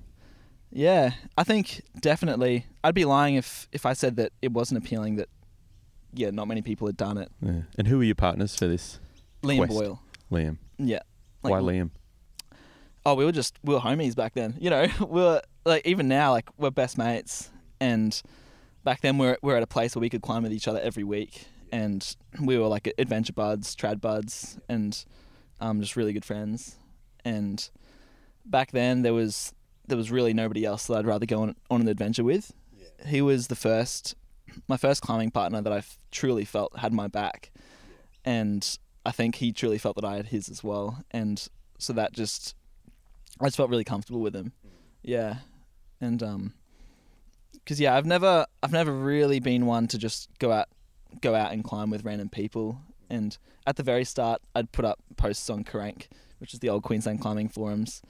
[SPEAKER 2] Yeah, I think definitely. I'd be lying if if I said that it wasn't appealing. That yeah, not many people had done it.
[SPEAKER 3] Yeah. And who were your partners for this?
[SPEAKER 2] Liam
[SPEAKER 3] Quest.
[SPEAKER 2] Boyle.
[SPEAKER 3] Liam.
[SPEAKER 2] Yeah.
[SPEAKER 3] Why Liam?
[SPEAKER 2] Oh, we were just we were homies back then. You know, we were like even now like we're best mates, and back then we we're we we're at a place where we could climb with each other every week, and we were like adventure buds, trad buds, and um, just really good friends. And back then there was there was really nobody else that I'd rather go on on an adventure with. He was the first, my first climbing partner that I f- truly felt had my back, and I think he truly felt that I had his as well, and so that just I just felt really comfortable with him. Yeah, and um, because yeah, I've never I've never really been one to just go out go out and climb with random people. And at the very start, I'd put up posts on Karank, which is the old Queensland climbing forums,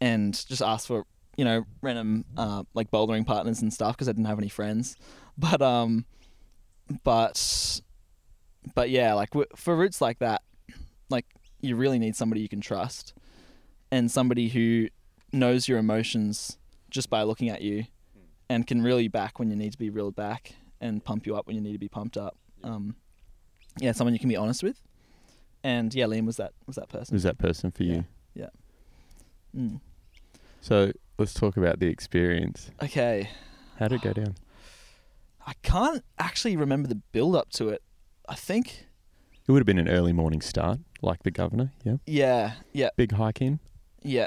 [SPEAKER 2] and just ask for you know random uh, like bouldering partners and stuff because I didn't have any friends. But um, but but yeah, like for routes like that, like you really need somebody you can trust and somebody who knows your emotions just by looking at you and can reel you back when you need to be reeled back and pump you up when you need to be pumped up. Um, yeah, someone you can be honest with. And yeah, Liam was that was that person.
[SPEAKER 3] Was that person for you?
[SPEAKER 2] Yeah. Mm.
[SPEAKER 3] So let's talk about the experience.
[SPEAKER 2] Okay,
[SPEAKER 3] How did it go down?
[SPEAKER 2] I can't actually remember the build up to it. I think
[SPEAKER 3] It would have been an early morning start, like the governor. Yeah.
[SPEAKER 2] yeah, yeah,
[SPEAKER 3] Big hike in.
[SPEAKER 2] yeah,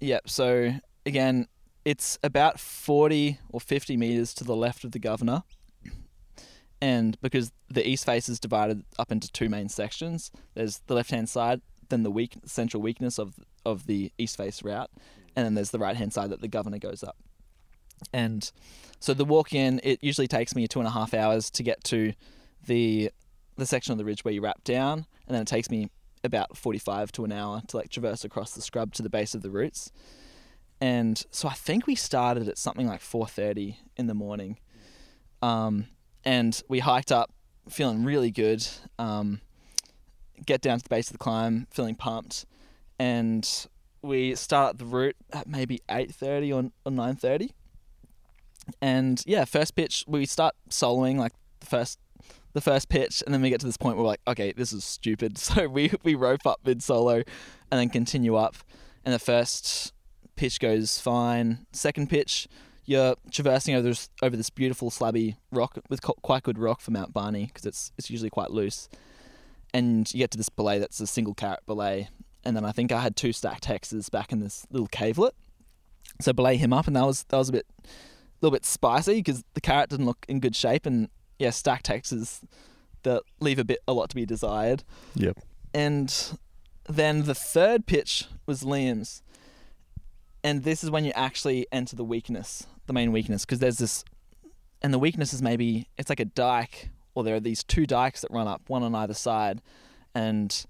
[SPEAKER 2] yeah. So again, it's about forty or fifty meters to the left of the governor. And because the east face is divided up into two main sections, there's the left hand side, then the weak central weakness of of the east face route, and then there's the right hand side that the governor goes up. And so the walk in, it usually takes me two and a half hours to get to the the section of the ridge where you rap down, and then it takes me about forty five to an hour to like traverse across the scrub to the base of the routes. And so I think we started at something like four thirty in the morning. Um, and we hiked up feeling really good. Um, get down to the base of the climb, feeling pumped, and we start the route at maybe eight thirty or, or nine thirty. And yeah, first pitch we start soloing like the first the first pitch, and then we get to this point where we're like, okay, this is stupid. So we we rope up mid solo, and then continue up. And the first pitch goes fine. Second pitch, you're traversing over this over this beautiful slabby rock with co- quite good rock for Mount Barney because it's it's usually quite loose. And you get to this belay that's a single carrot belay, and then I think I had two stacked hexes back in this little cavelet. So belay him up, and that was that was a bit a little bit spicy because the carrot didn't look in good shape, and yeah, stacked hexes that leave a bit a lot to be desired.
[SPEAKER 3] Yep.
[SPEAKER 2] And then the third pitch was Liam's. And this is when you actually enter the weakness, the main weakness, because there's this, and the weakness is maybe, it's like a dike, or there are these two dikes that run up, one on either side. And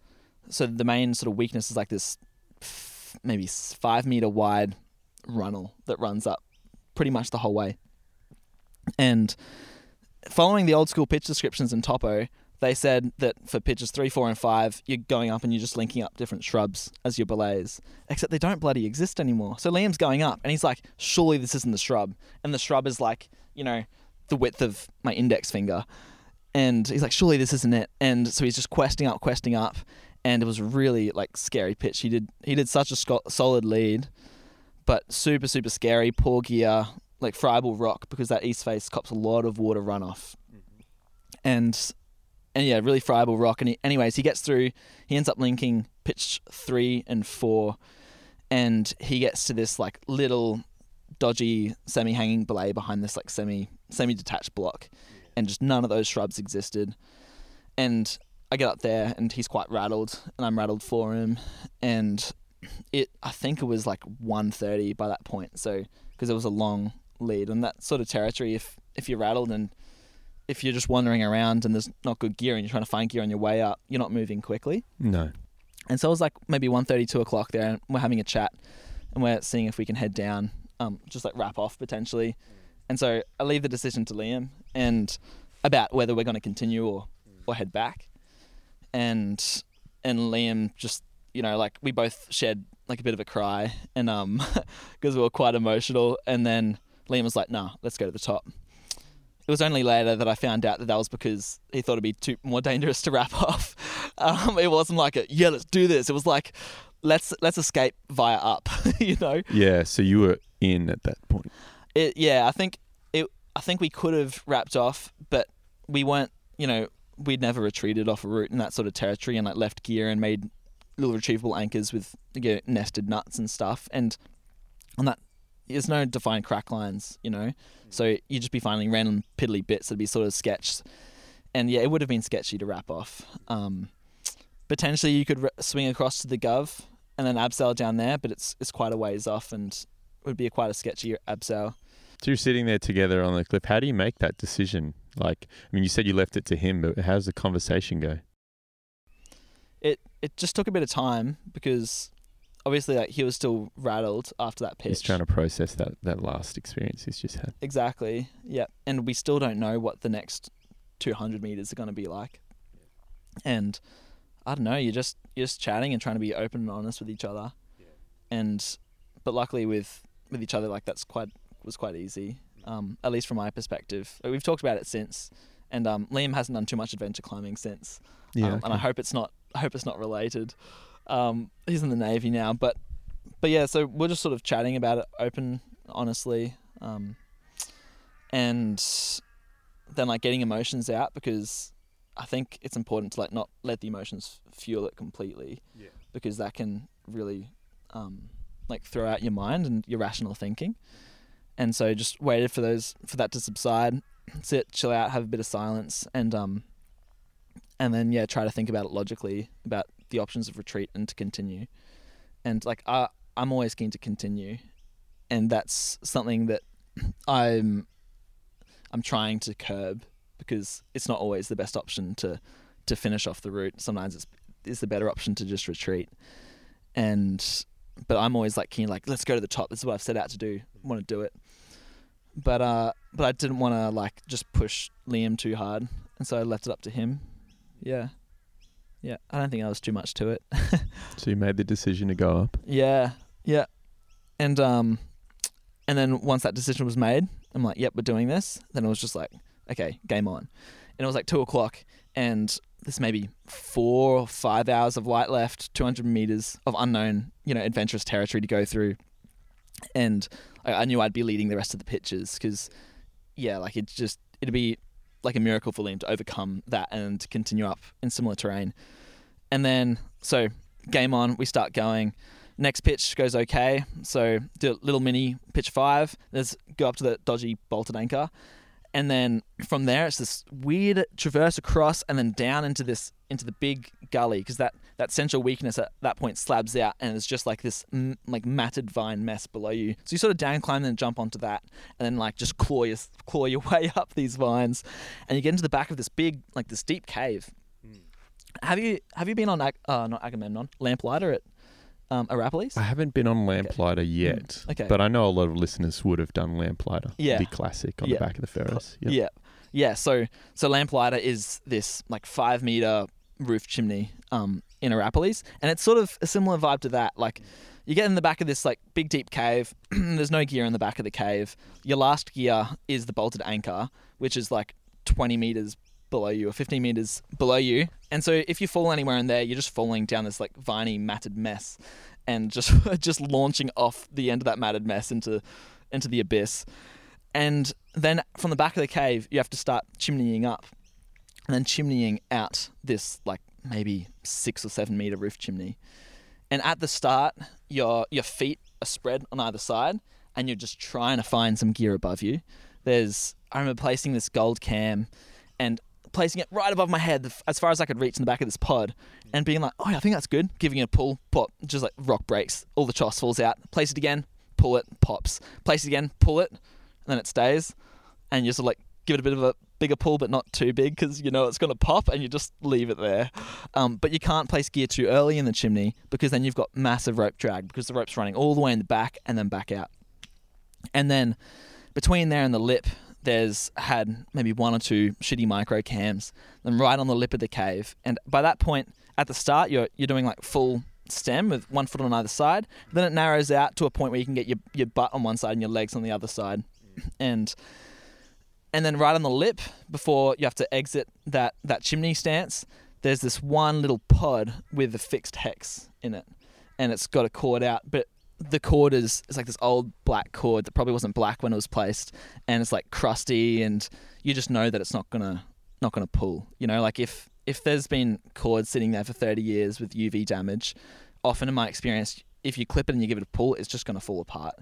[SPEAKER 2] so the main sort of weakness is like this maybe five meter wide runnel that runs up pretty much the whole way. And following the old school pitch descriptions in Topo, they said that for pitches three, four, and five, you're going up and you're just linking up different shrubs as your belays. Except they don't bloody exist anymore. So Liam's going up and he's like, surely this isn't the shrub. And the shrub is like, you know, the width of my index finger. And he's like, surely this isn't it. And so he's just questing up, questing up. And it was really like scary pitch. He did he did such a sco- solid lead, but super super scary. Poor gear, like friable rock because that east face cops a lot of water runoff. Mm-hmm. And and yeah, really friable rock. And he, anyways, he gets through. He ends up linking pitch three and four, and he gets to this like little dodgy semi-hanging belay behind this like semi semi-detached block, and just none of those shrubs existed. And I get up there and he's quite rattled, and I'm rattled for him, and it I think it was like 1:30 by that point. So because it was a long lead, and that sort of territory, if if you're rattled and if you're just wandering around and there's not good gear and you're trying to find gear on your way up, you're not moving quickly.
[SPEAKER 3] No.
[SPEAKER 2] And so it was like maybe 1.30, 2 o'clock there, and we're having a chat, and we're seeing if we can head down, um, just like rap off potentially. And so I leave the decision to Liam and about whether we're going to continue or, or head back. And and Liam just you know like we both shed like a bit of a cry and um because we were quite emotional. And then Liam was like, "Nah, let's go to the top." It was only later that I found out that that was because he thought it'd be too more dangerous to rap off. Um, it wasn't like a yeah, let's do this. It was like let's let's escape via up. you know.
[SPEAKER 3] Yeah. So you were in at that point.
[SPEAKER 2] It yeah, I think it. I think we could have rapped off, but we weren't. You know, we'd never retreated off a route in that sort of territory and like left gear and made little retrievable anchors with you know, nested nuts and stuff. And on that, there's no defined crack lines. You know, so you'd just be finding random piddly bits that'd be sort of sketched. And yeah, it would have been sketchy to rap off. Um, potentially, you could re- swing across to the Gov and then abseil down there, but it's it's quite a ways off and would be a quite a sketchy abseil.
[SPEAKER 3] So you're sitting there together on the cliff. How do you make that decision? Like, I mean, you said you left it to him, but how's the conversation go?
[SPEAKER 2] It it just took a bit of time because obviously like he was still rattled after that pitch.
[SPEAKER 3] He's trying to process that, that last experience he's just had.
[SPEAKER 2] Exactly. Yeah. And we still don't know what the next 200 meters are going to be like. And I don't know, you're just you're just chatting and trying to be open and honest with each other. Yeah. And but luckily with with each other like that's quite was quite easy. Um, at least from my perspective. We've talked about it since and um, Liam hasn't done too much adventure climbing since. Um, and I hope it's not I hope it's not related. Um, he's in the navy now, but but yeah, so we're just sort of chatting about it, open, honestly, um, and then like getting emotions out because I think it's important to like not let the emotions fuel it completely,
[SPEAKER 3] Yeah.
[SPEAKER 2] because that can really um, like throw out your mind and your rational thinking. And so just waited for those for that to subside, sit, chill out, have a bit of silence, and um, and then yeah, try to think about it logically about the options of retreat and to continue. And like I, I'm always keen to continue, and that's something that I'm I'm trying to curb because it's not always the best option to to finish off the route. Sometimes it's it's the better option to just retreat. And but I'm always like keen, like let's go to the top. This is what I've set out to do. Want to do it. But uh, but I didn't want to like just push Liam too hard, and so I left it up to him. Yeah, yeah. I don't think that was too much to it.
[SPEAKER 3] So you made the decision to go up.
[SPEAKER 2] Yeah, yeah. And um, and then once that decision was made, I'm like, yep, we're doing this. Then it was just like, okay, game on. And it was like two o'clock, and there's maybe four or five hours of light left, 200 meters of unknown, you know, adventurous territory to go through. And I, I knew I'd be leading the rest of the pitches because, yeah, like it just it'd be like a miracle for Liam to overcome that and continue up in similar terrain. And then so game on, we start going. Next pitch goes okay, so do a little mini pitch five. There's go up to the dodgy bolted anchor, and then from there it's this weird traverse across and then down into this into the big gully because that that central weakness at that point slabs out and it's just like this m- like matted vine mess below you. So you sort of down climb and jump onto that, and then like just claw your claw your way up these vines, and you get into the back of this big like this deep cave. Have you have you been on Ag- uh, not Agamemnon Lamplighter at um, Arapiles?
[SPEAKER 3] I haven't been on Lamplighter yet,
[SPEAKER 2] Okay.
[SPEAKER 3] but I know a lot of listeners would have done Lamplighter.
[SPEAKER 2] Yeah.
[SPEAKER 3] The classic on
[SPEAKER 2] Yeah.
[SPEAKER 3] the back of the Pharos. Yep.
[SPEAKER 2] Yeah, yeah. So so Lamplighter is this like five meter roof chimney um, in Arapiles, and it's sort of a similar vibe to that. Like you get in the back of this like big deep cave. There's no gear in the back of the cave. Your last gear is the bolted anchor, which is like 20 meters below you or 15 meters below you. And so if you fall anywhere in there, you're just falling down this like viney matted mess and just just launching off the end of that matted mess into into the abyss. And then from the back of the cave, you have to start chimneying up and then chimneying out this like maybe six or seven meter roof chimney. And at the start, your your feet are spread on either side, and you're just trying to find some gear above you. There's I remember placing this gold cam, and placing it right above my head, as far as I could reach in the back of this pod, and being like, "Oh, yeah, I think that's good." Giving it a pull, pop, just like rock breaks. All the choss falls out. Place it again, pull it, pops. Place it again, pull it, and then it stays. And you sort of like give it a bit of a bigger pull, but not too big because you know it's going to pop, and you just leave it there. Um, but you can't place gear too early in the chimney because then you've got massive rope drag because the rope's running all the way in the back and then back out. And then between there and the lip, there's had maybe one or two shitty micro cams, then right on the lip of the cave. And by that point, at the start, you're you're doing like full stem with one foot on either side. Then it narrows out to a point where you can get your, your butt on one side and your legs on the other side. Mm. And and then right on the lip, before you have to exit that, that chimney stance, there's this one little pod with a fixed hex in it. And it's got a cord out, but the cord is it's like this old black cord that probably wasn't black when it was placed and it's like crusty and you just know that it's not gonna not gonna pull. You know, like if if there's been cords sitting there for 30 years with UV damage, often in my experience, if you clip it and you give it a pull, it's just going to fall apart.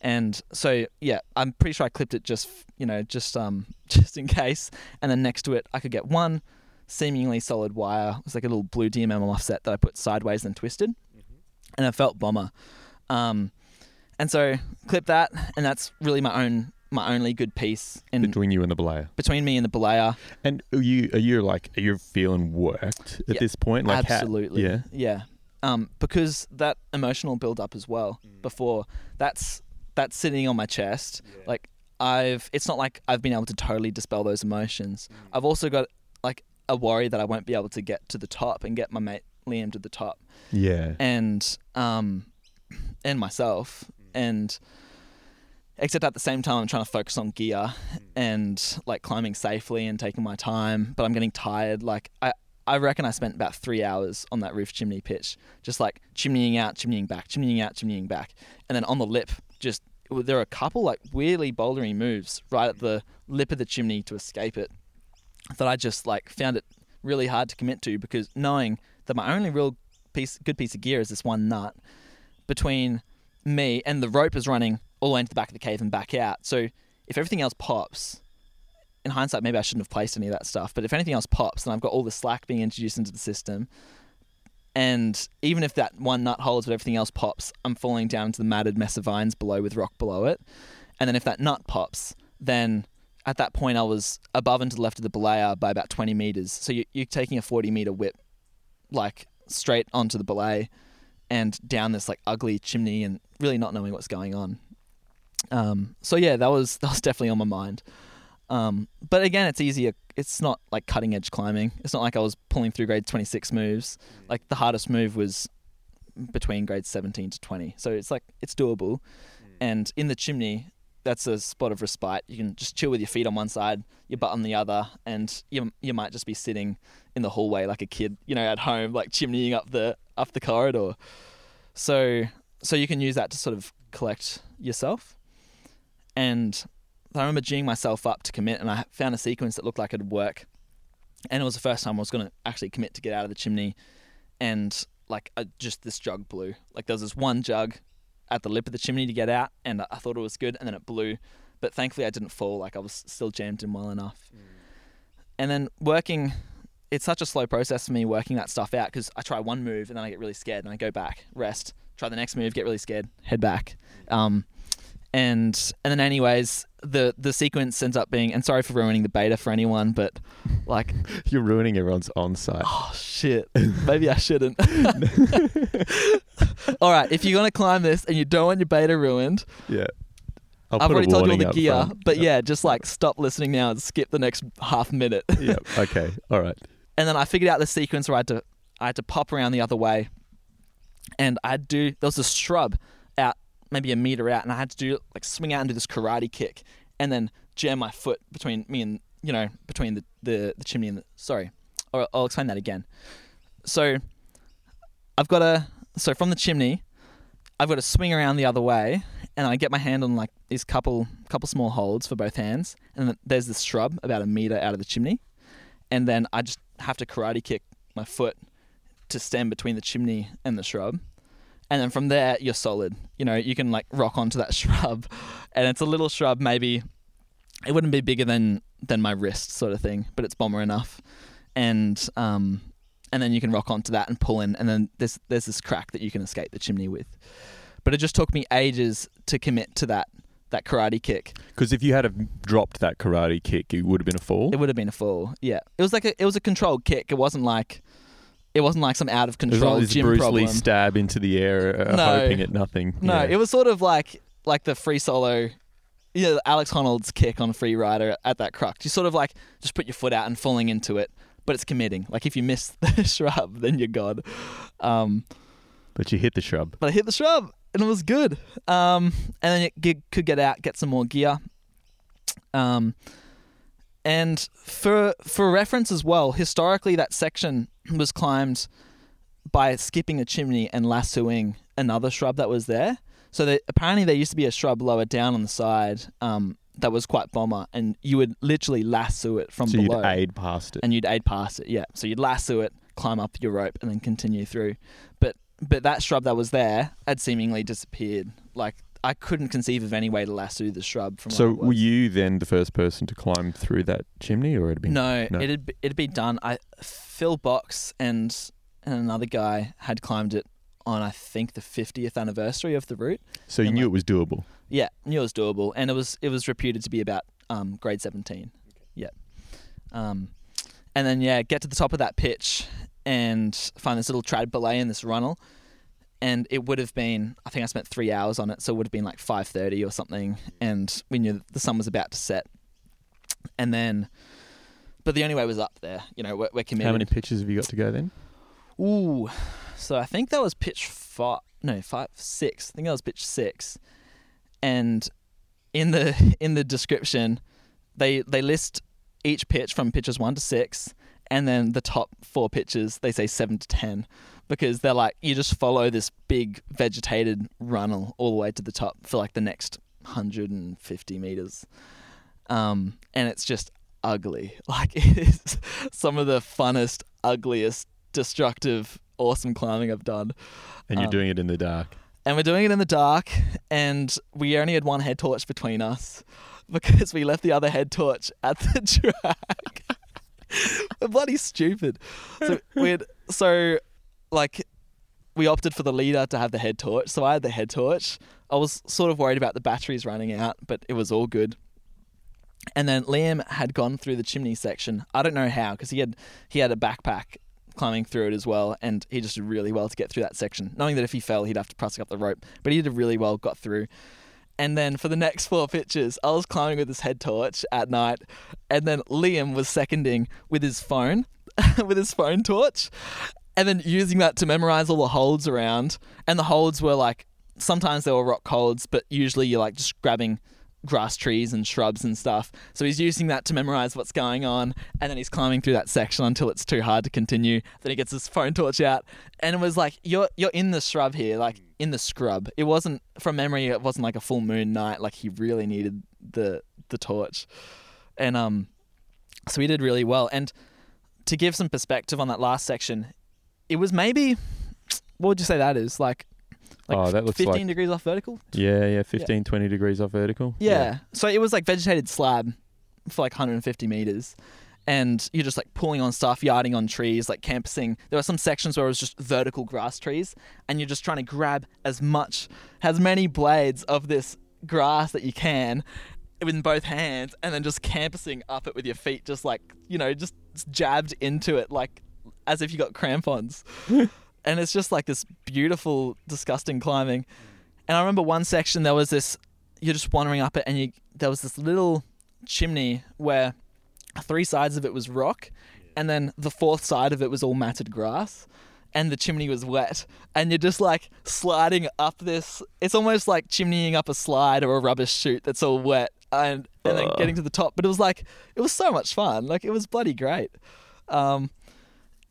[SPEAKER 2] And so, yeah, I'm pretty sure I clipped it just, you know, just um, just in case. And then next to it, I could get one seemingly solid wire. It was like a little blue DMM offset that I put sideways and twisted, and it felt bomber. Um, and so clip that, and that's really my own my only good piece in
[SPEAKER 3] Between you and the belayer.
[SPEAKER 2] between me and the belayer.
[SPEAKER 3] And are you are you like are you feeling worked at
[SPEAKER 2] Yeah,
[SPEAKER 3] this point? Like how-
[SPEAKER 2] Absolutely.
[SPEAKER 3] yeah.
[SPEAKER 2] Yeah. Um, because that emotional build up as well before that's that's sitting on my chest. Like I've it's not like I've been able to totally dispel those emotions. I've also got like a worry that I won't be able to get to the top and get my mate Liam to the top
[SPEAKER 3] Yeah.
[SPEAKER 2] and um and myself mm. and except at the same time I'm trying to focus on gear mm. and like climbing safely and taking my time but I'm getting tired. Like I I reckon I spent about three hours on that roof chimney pitch just like chimneying out chimneying back chimneying out chimneying back. And then on the lip just there are a couple like weirdly bouldering moves right at the lip of the chimney to escape it that I just like found it really hard to commit to because knowing that my only real piece good piece of gear is this one nut between me and the rope is running all the way into the back of the cave and back out. So if everything else pops, in hindsight, maybe I shouldn't have placed any of that stuff. But if anything else pops, then I've got all the slack being introduced into the system. And even if that one nut holds, but everything else pops, I'm falling down into the matted mess of vines below with rock below it. And then if that nut pops, then at that point I was above and to the left of the belayer by about 20 meters. So you, you're taking a 40 meter whip, like straight onto the belay and down this like ugly chimney and really not knowing what's going on. Um, so yeah, that was that was definitely on my mind. Um, but again, it's easier. It's not like cutting edge climbing. It's not like I was pulling through grade 26 moves. Like the hardest move was between grades 17 to 20. So it's like it's doable. And in the chimney, that's a spot of respite. You can just chill with your feet on one side, your butt on the other, and you you might just be sitting in the hallway like a kid, you know, at home, like chimneying up the up the corridor. So so you can use that to sort of collect yourself. And I remember geeing myself up to commit, and I found a sequence that looked like it'd work. And it was the first time I was going to actually commit to get out of the chimney, and like I, just this jug blew. Like there was this one jug at the lip of the chimney to get out, and I thought it was good, and then it blew. But thankfully, I didn't fall. Like I was still jammed in well enough. Mm. And then working, it's such a slow process for me working that stuff out because I try one move and then I get really scared and I go back, rest, try the next move, get really scared, head back. Um, and and then anyways, the the sequence ends up being and sorry for ruining the beta for anyone, but like
[SPEAKER 3] You're ruining everyone's on site.
[SPEAKER 2] oh shit, maybe I shouldn't. All right, if you're gonna climb this and you don't want your beta ruined,
[SPEAKER 3] Yeah. I'll
[SPEAKER 2] I've already told you all the gear, but yeah, just like stop listening now and skip the next half minute.
[SPEAKER 3] yeah. Okay. All right.
[SPEAKER 2] And then I figured out the sequence where I had to I had to pop around the other way, and I had to do there was a shrub out maybe a meter out, and I had to do like swing out and do this karate kick, and then jam my foot between me and you know between the the, the chimney and the sorry, or I'll explain that again. So I've got a so from the chimney, I've got to swing around the other way, and I get my hand on like these couple couple small holds for both hands, and there's this shrub about a meter out of the chimney, and then I just have to karate kick my foot to stand between the chimney and the shrub. And then from there, you're solid. You know, you can like rock onto that shrub. And it's a little shrub, maybe it wouldn't be bigger than than my wrist, sort of thing. But it's bomber enough, and um, and then you can rock onto that and pull in, and then there's there's this crack that you can escape the chimney with. But it just took me ages to commit to that that karate kick.
[SPEAKER 3] Because if you had have dropped that karate kick, it would have been a fall.
[SPEAKER 2] It would have been a fall. Yeah, it was like a it was a controlled kick. It wasn't like it wasn't like some out of control
[SPEAKER 3] It was
[SPEAKER 2] control
[SPEAKER 3] not this
[SPEAKER 2] gym
[SPEAKER 3] Bruce
[SPEAKER 2] problem.
[SPEAKER 3] Lee stab into the air, uh,
[SPEAKER 2] No.
[SPEAKER 3] hoping at nothing.
[SPEAKER 2] No,
[SPEAKER 3] Yeah.
[SPEAKER 2] it was sort of like like the free solo, you know, Alex Honnold's kick on Free Rider at that crux. You sort of like just put your foot out and falling into it, but it's committing. Like if you miss the shrub, then you're god. Um,
[SPEAKER 3] But you hit the shrub.
[SPEAKER 2] but I hit the shrub and it was good. Um, and then you could get out, get some more gear. Um, and for for reference as well, historically that section was climbed by skipping a chimney and lassoing another shrub that was there. So that apparently there used to be a shrub lower down on the side um, that was quite bomber, and you would literally lasso it from
[SPEAKER 3] so
[SPEAKER 2] below
[SPEAKER 3] you'd aid past it.
[SPEAKER 2] and you'd aid past it. Yeah, so you'd lasso it, climb up your rope, and then continue through. But that shrub that was there had seemingly disappeared. Like I couldn't conceive of any way to lasso the shrub from.
[SPEAKER 3] so
[SPEAKER 2] where it was.
[SPEAKER 3] were you then the first person to climb through that chimney, or had it been?
[SPEAKER 2] No,
[SPEAKER 3] No.
[SPEAKER 2] it'd be- it'd be done. I Phil Box and and another guy had climbed it on I think the 50th anniversary of the route.
[SPEAKER 3] So you
[SPEAKER 2] and
[SPEAKER 3] knew
[SPEAKER 2] like-
[SPEAKER 3] it was doable.
[SPEAKER 2] Yeah, knew it was doable, and it was it was reputed to be about um, grade seventeen. Yeah, um, and then yeah, get to the top of that pitch and find this little trad belay in this runnel, and it would have been I think I spent three hours on it, so it would have been like five thirty or something, and we knew the sun was about to set, and then. But the only way was up there. You know, we're, we're committed.
[SPEAKER 3] How many pitches have you got to go then?
[SPEAKER 2] Ooh, so I think that was pitch five. No, five, six. I think that was pitch six. And in the in the description, they they list each pitch from pitches one to six, and then the top four pitches they say seven to ten, because they're like you just follow this big vegetated runnel all the way to the top for like the next hundred and fifty meters, um, and it's just ugly. Like it is some of the funnest, ugliest destructive, awesome climbing I've done.
[SPEAKER 3] And you're
[SPEAKER 2] Um,
[SPEAKER 3] doing it in the dark.
[SPEAKER 2] And we're doing it in the dark, and we only had one head torch between us because we left the other head torch at the track. bloody stupid. So we'd so like we opted for the leader to have the head torch. So I had the head torch. I was sort of worried about the batteries running out, but it was all good. And then Liam had gone through the chimney section. I don't know how because he had he had a backpack climbing through it as well, and he just did really well to get through that section. Knowing that if he fell, he'd have to press up the rope, but he did really well, got through. And then for the next four pitches, I was climbing with his head torch at night, and then Liam was seconding with his phone, with his phone torch, and then using that to memorize all the holds around. And the holds were like sometimes they were rock holds, but usually you're like just grabbing grass trees and shrubs and stuff. So he's using that to memorize what's going on, and then he's climbing through that section until it's too hard to continue. Then he gets his phone torch out, and it was like you're you're in the shrub here, like in the scrub. It wasn't from memory. It wasn't like a full moon night. Like he really needed the the torch, and um, so he did really well. And to give some perspective on that last section, it was maybe what would you say that is like. Like
[SPEAKER 3] Oh, that looks
[SPEAKER 2] 15
[SPEAKER 3] like-
[SPEAKER 2] degrees off vertical.
[SPEAKER 3] Yeah, yeah, 15, 20 degrees off vertical.
[SPEAKER 2] Yeah. So it was like vegetated slab for like 150 meters. And you're just like pulling on stuff, yarding on trees, like campusing. There were some sections where it was just vertical grass trees, and you're just trying to grab as much, as many blades of this grass that you can in both hands, and then just campusing up it with your feet, just like, you know, just jabbed into it, like as if you got crampons. and it's just like this beautiful, disgusting climbing. And I remember one section there was this you're just wandering up it and you there was this little chimney where three sides of it was rock and then the fourth side of it was all matted grass and the chimney was wet and you're just like sliding up this it's almost like chimneying up a slide or a rubbish chute that's all wet and and then getting to the top but it was like it was so much fun like it was bloody great um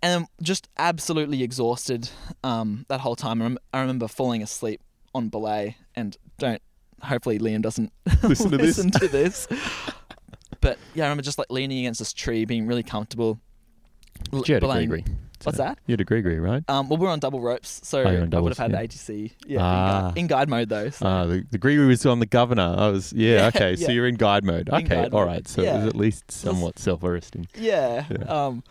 [SPEAKER 2] and just absolutely exhausted um, that whole time. I, rem- I remember falling asleep on belay, and don't. Hopefully, Liam doesn't
[SPEAKER 3] Listen to this.
[SPEAKER 2] listen to this. but yeah, I remember just like leaning against this tree, being really comfortable.
[SPEAKER 3] You had a GriGri?
[SPEAKER 2] What's that?
[SPEAKER 3] You're at a GriGri, right?
[SPEAKER 2] Um, well, we're on double ropes, so
[SPEAKER 3] Oh, you're on
[SPEAKER 2] I would
[SPEAKER 3] doubles,
[SPEAKER 2] have had
[SPEAKER 3] yeah.
[SPEAKER 2] ATC. Yeah,
[SPEAKER 3] Ah.
[SPEAKER 2] in, guide, in guide mode though. So.
[SPEAKER 3] Ah, the, the GriGri was on the governor. I was, yeah,
[SPEAKER 2] Yeah,
[SPEAKER 3] okay. So
[SPEAKER 2] yeah.
[SPEAKER 3] you're in guide mode.
[SPEAKER 2] In
[SPEAKER 3] Okay,
[SPEAKER 2] guide
[SPEAKER 3] all
[SPEAKER 2] mode.
[SPEAKER 3] right. So it
[SPEAKER 2] Yeah.
[SPEAKER 3] was at least somewhat self-arresting.
[SPEAKER 2] Yeah.
[SPEAKER 3] Yeah.
[SPEAKER 2] Um,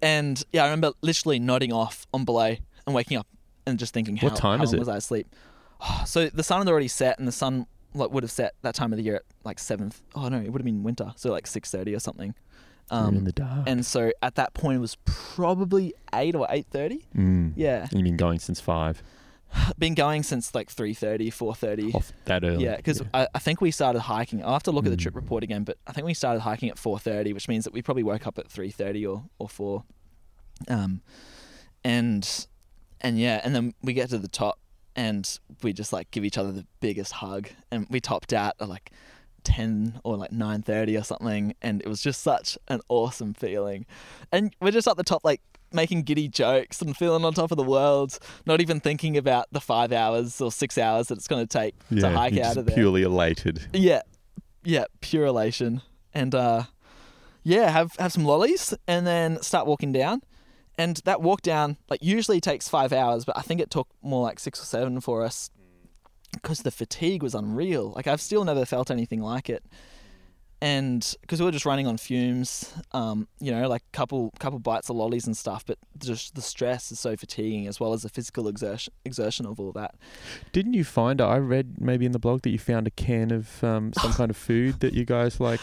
[SPEAKER 2] and yeah, I remember literally nodding off on belay and waking up and just thinking, how,
[SPEAKER 3] What time
[SPEAKER 2] how
[SPEAKER 3] is
[SPEAKER 2] long
[SPEAKER 3] it?
[SPEAKER 2] was I asleep? So the sun had already set, and the sun like would have set that time of the year at like seventh. Oh no, it would have been winter, so like six thirty or something.
[SPEAKER 3] You're in
[SPEAKER 2] Um,
[SPEAKER 3] the dark.
[SPEAKER 2] and so at that point it was probably eight or eight thirty.
[SPEAKER 3] mm.
[SPEAKER 2] Yeah,
[SPEAKER 3] And you've been going since five.
[SPEAKER 2] been going since like 3.30, 4.30.
[SPEAKER 3] Off that early.
[SPEAKER 2] Yeah, because I, I think we started hiking. I'll have to look at the
[SPEAKER 3] Mm.
[SPEAKER 2] trip report again, but I think we started hiking at four thirty, which means that we probably woke up at three thirty or or four. Um, and and yeah, and then we get to the top, and we just like give each other the biggest hug, and we topped out at like ten or like nine thirty or something, and it was just such an awesome feeling, and we're just at the top like making giddy jokes and feeling on top of the world, not even thinking about the five hours or six hours that it's going to take
[SPEAKER 3] yeah.
[SPEAKER 2] to hike out of there.
[SPEAKER 3] purely elated.
[SPEAKER 2] Yeah, yeah, pure elation, and uh, yeah, have have some lollies, and then start walking down. And that walk down, like, usually takes five hours, but I think it took more like six or seven for us because the fatigue was unreal. Like, I've still never felt anything like it. And because we were just running on fumes, um, you know, like couple couple bites of lollies and stuff, but just the stress is so fatiguing, as well as the physical exertion exertion of all that.
[SPEAKER 3] Didn't you find? I read maybe in the blog that you found a can of um, some kind of food that you guys like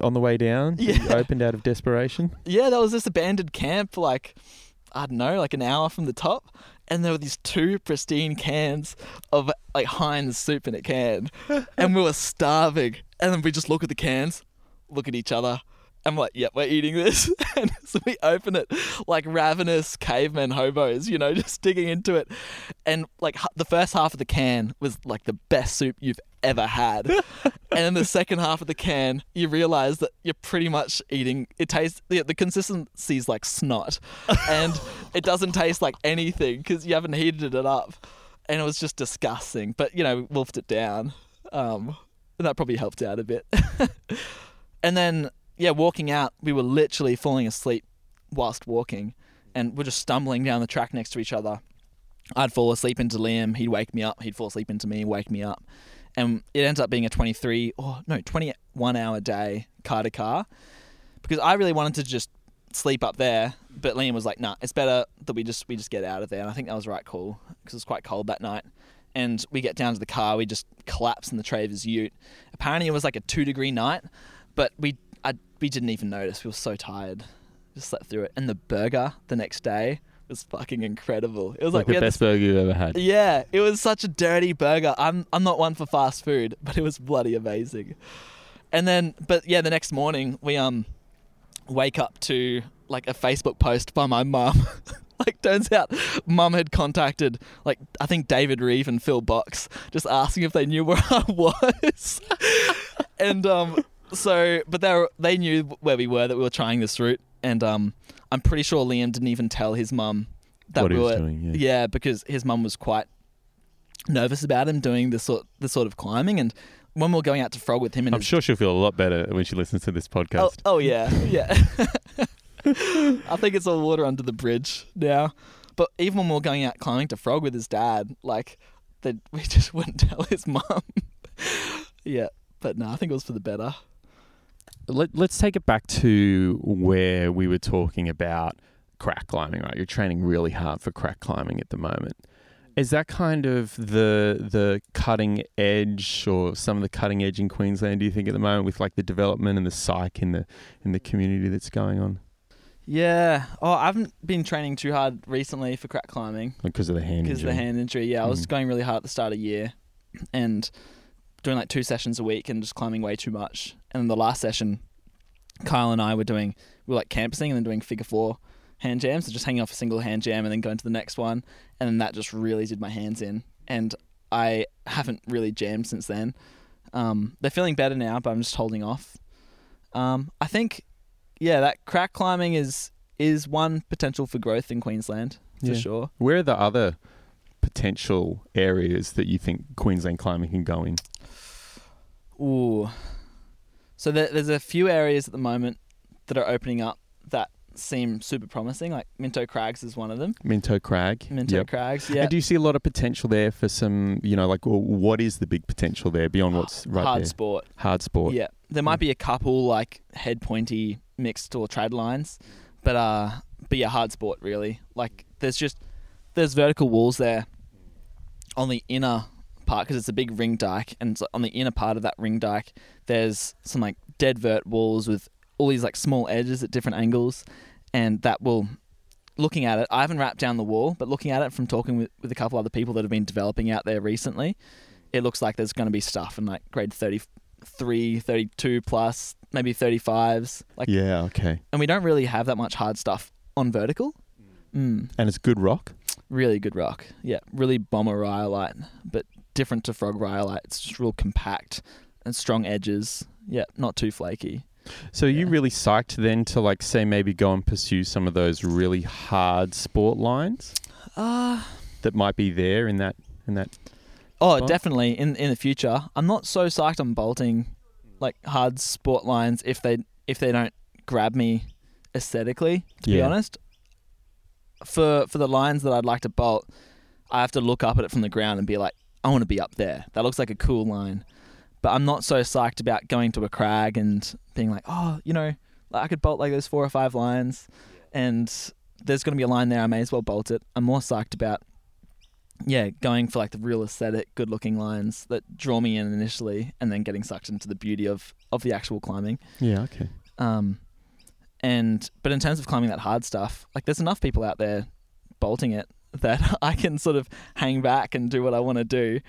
[SPEAKER 3] on the way down.
[SPEAKER 2] Yeah.
[SPEAKER 3] opened out of desperation.
[SPEAKER 2] Yeah, there was this abandoned camp, like I don't know, like an hour from the top, and there were these two pristine cans of like Heinz soup in a can, and we were starving. And then we just look at the cans, look at each other. I'm like, yep, we're eating this. and so we open it like ravenous cavemen hobos, you know, just digging into it. And like the first half of the can was like the best soup you've ever had. and then the second half of the can, you realize that you're pretty much eating. It tastes the, the consistency is like snot, and it doesn't taste like anything because you haven't heated it up, and it was just disgusting. But you know, we wolfed it down. Um, and that probably helped out a bit. and then yeah, walking out, we were literally falling asleep whilst walking, and we're just stumbling down the track next to each other. I'd fall asleep into Liam, he'd wake me up, he'd fall asleep into me, wake me up. And it ends up being a 23 or no, 21 hour day car to car because I really wanted to just sleep up there, but Liam was like, "Nah, it's better that we just we just get out of there." And I think that was right cool because it was quite cold that night. And we get down to the car, we just collapse in the Travers Ute. Apparently, it was like a two degree night, but we I, we didn't even notice. We were so tired, just slept through it. And the burger the next day was fucking incredible. It was
[SPEAKER 3] Like,
[SPEAKER 2] like,
[SPEAKER 3] the best burger you've ever had.
[SPEAKER 2] yeah, it was such a dirty burger. I'm I'm not one for fast food, but it was bloody amazing. And then, but yeah, the next morning we um wake up to like a Facebook post by my mum. like, turns out, mum had contacted like I think David Reeve and Phil Box, just asking if they knew where I was. and um, so, but they were, they knew where we were that we were trying this route, and um, I'm pretty sure Liam didn't even tell his mum that
[SPEAKER 3] What
[SPEAKER 2] we
[SPEAKER 3] he was
[SPEAKER 2] were
[SPEAKER 3] doing, yeah.
[SPEAKER 2] yeah, because his mum was quite nervous about him doing this sort this sort of climbing, and when we were going out to frog with him and
[SPEAKER 3] I'm
[SPEAKER 2] his
[SPEAKER 3] sure she'll feel a lot better when she listens to this
[SPEAKER 2] Oh,
[SPEAKER 3] podcast.
[SPEAKER 2] oh yeah, yeah. I think it's all water under the bridge now. But even when we were going out climbing to Frog with his dad, like, they, we just wouldn't tell his mum. yeah, but no, I think it was for the better.
[SPEAKER 3] Let, let's take it back to where we were talking about crack climbing, right? You're training really hard for crack climbing at the moment. Is that kind of the the cutting edge or some of the cutting edge in Queensland, do you think, at the moment with like the development and the psych in the in the community that's going on?
[SPEAKER 2] Yeah. Oh, I haven't been training too hard recently for crack climbing.
[SPEAKER 3] Because of the hand
[SPEAKER 2] because of the
[SPEAKER 3] injury.
[SPEAKER 2] hand injury. Yeah, I was
[SPEAKER 3] Mm.
[SPEAKER 2] going really hard at the start of the year, and doing like two sessions a week and just climbing way too much. And then the last session, Kyle and I were doing we were like campusing and then doing figure four hand jams, so just hanging off a single hand jam and then going to the next one, and then that just really did my hands in. And I haven't really jammed since then. Um, they're feeling better now, but I'm just holding off. Um, I think, yeah, that crack climbing is is one potential for growth in Queensland for
[SPEAKER 3] Yeah.
[SPEAKER 2] sure.
[SPEAKER 3] Where are the other potential areas that you think Queensland climbing can go in?
[SPEAKER 2] Ooh. So there, there's a few areas at the moment that are opening up that seem super promising. Like Minto Crags is one of them.
[SPEAKER 3] Minto Crag.
[SPEAKER 2] Minto
[SPEAKER 3] Yep.
[SPEAKER 2] Crags, yeah.
[SPEAKER 3] And do you see a lot of potential there for some, you know, like well, what is the big potential there beyond what's right
[SPEAKER 2] Hard
[SPEAKER 3] there?
[SPEAKER 2] sport.
[SPEAKER 3] Hard sport.
[SPEAKER 2] Yeah, there might be a couple like head pointy mixed or trad lines, but uh, but yeah, hard sport really. Like there's just there's vertical walls there on the inner part because it's a big ring dike, and so on the inner part of that ring dike, there's some like dead vert walls with all these like small edges at different angles, and that will. Looking at it, I haven't rapped down the wall, but looking at it from talking with, with a couple other people that have been developing out there recently, it looks like there's going to be stuff in like grade 33, 32 plus, maybe 35s. Like,
[SPEAKER 3] Yeah, okay.
[SPEAKER 2] and we don't really have that much hard stuff on vertical. Mm,
[SPEAKER 3] And it's good rock.
[SPEAKER 2] really good rock. Yeah, really bomber rhyolite, but different to frog rhyolite. It's just real compact and strong edges. Yeah, not too flaky.
[SPEAKER 3] So are you really psyched then to like say maybe go and pursue some of those really hard sport lines
[SPEAKER 2] Uh
[SPEAKER 3] that might be there in that in that
[SPEAKER 2] oh,
[SPEAKER 3] Spot?
[SPEAKER 2] definitely in in the future. I'm not so psyched on bolting like hard sport lines if they if they don't grab me aesthetically. To be honest, for for the lines that I'd like to bolt, I have to look up at it from the ground and be like, I want to be up there. That looks like a cool line. But I'm not so psyched about going to a crag and being like, oh, you know, like I could bolt like those four or five lines, and there's going to be a line there. I may as well bolt it. I'm more psyched about, yeah, going for like the real aesthetic, good-looking lines that draw me in initially, and then getting sucked into the beauty of of the actual climbing.
[SPEAKER 3] Yeah, okay.
[SPEAKER 2] Um, and but in terms of climbing that hard stuff, like there's enough people out there bolting it that I can sort of hang back and do what I want to do,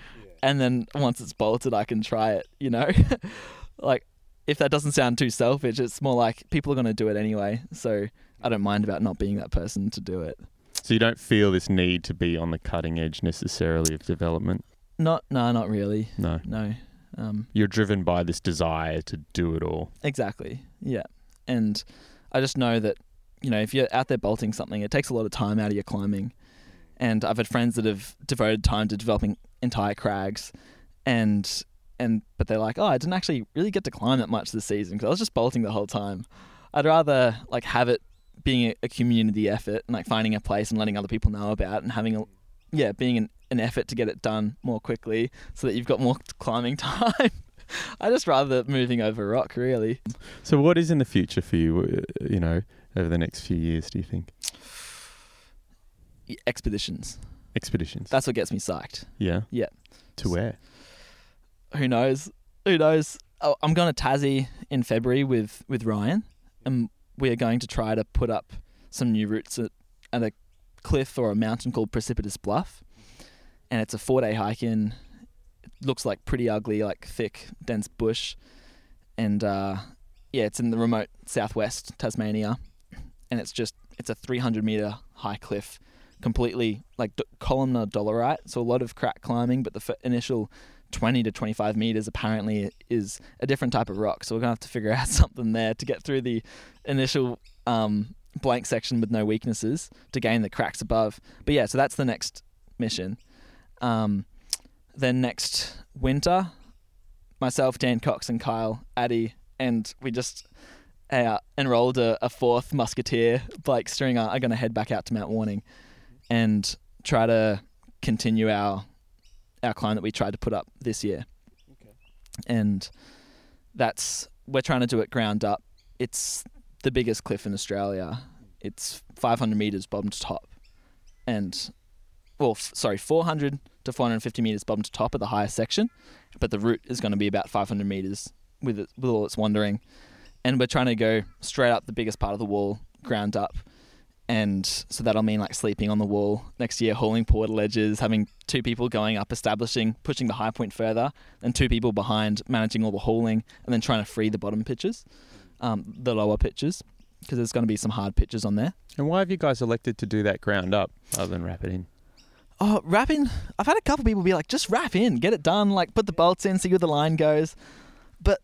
[SPEAKER 2] and then once it's bolted, I can try it. You know, like if that doesn't sound too selfish, it's more like people are going to do it anyway, so I don't mind about not being that person to do it.
[SPEAKER 3] So you don't feel this need to be on the cutting edge necessarily of development.
[SPEAKER 2] Not, no, not really.
[SPEAKER 3] No.
[SPEAKER 2] No, um,
[SPEAKER 3] You're driven by this desire to do it all.
[SPEAKER 2] Exactly. Yeah. And I just know that, you know, if you're out there bolting something, it takes a lot of time out of your climbing. And I've had friends that have devoted time to developing entire crags and and but they're like, "Oh, I didn't actually really get to climb that much this season because I was just bolting the whole time." I'd rather like have it being a, a community effort and like finding a place and letting other people know about and having a yeah, being an, an effort to get it done more quickly so that you've got more climbing time. I just rather moving over rock, really.
[SPEAKER 3] So what is in the future for you, uh, you know, over the next few years, do you think?
[SPEAKER 2] Expeditions.
[SPEAKER 3] Expeditions.
[SPEAKER 2] That's what gets me psyched.
[SPEAKER 3] yeah.
[SPEAKER 2] Yeah.
[SPEAKER 3] To where?
[SPEAKER 2] Who knows? Who knows? Oh, I'm going to Tassie in February with, with Ryan, and we are going to try to put up some new routes at, at a cliff or a mountain called Precipitous Bluff. And it's a four day hike in. It looks like pretty ugly, like thick, dense bush. And uh, yeah, it's in the remote southwest Tasmania. And it's just, it's a 300 meter high cliff, completely like d- columnar dolerite. So a lot of crack climbing, but the f- initial 20 to 25 meters apparently is a different type of rock. So we're going to have to figure out something there to get through the initial um, blank section with no weaknesses to gain the cracks above. But yeah, so that's the next mission. Um, then next winter, myself, Dan Cox, and Kyle Addy, and we just uh, enrolled a, a fourth musketeer, Blake Stringer, are going to head back out to Mount Warning and try to continue our our climb that we tried to put up this year. And that's we're trying to do it ground up. It's the biggest cliff in Australia. It's 500 meters bottom to top, and well, f- sorry, 400 to 450 meters bottom to top at the highest section, but the route is going to be about 500 meters with it, with all its wandering, and we're trying to go straight up the biggest part of the wall, ground up, and so that'll mean like sleeping on the wall next year, hauling portaledges, having two people going up, establishing, pushing the high point further, and two people behind managing all the hauling, and then trying to free the bottom pitches, um, the lower pitches, because there's going to be some hard pitches on there.
[SPEAKER 3] And why have you guys elected to do that ground up rather than rap it in?
[SPEAKER 2] Oh, rap in. I've had a couple people be like, just rap in, get it done, like put the bolts in, see where the line goes. But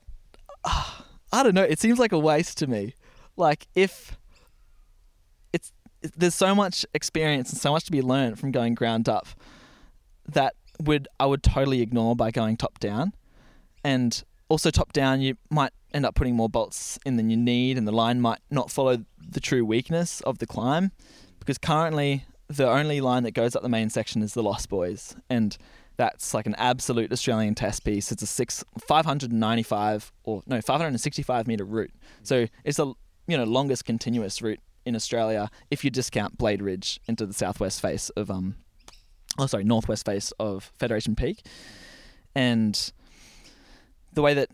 [SPEAKER 2] uh, I don't know. It seems like a waste to me. Like if there's so much experience and so much to be learned from going ground up that would I would totally ignore by going top down, and also top down you might end up putting more bolts in than you need, and the line might not follow the true weakness of the climb. Because currently, the only line that goes up the main section is the Lost Boys, and that's like an absolute Australian test piece. It's a six, 595 or no, 565 meter route. So it's the you know longest continuous route in Australia if you discount Blade Ridge into the southwest face of um, oh sorry, northwest face of Federation Peak, and the way that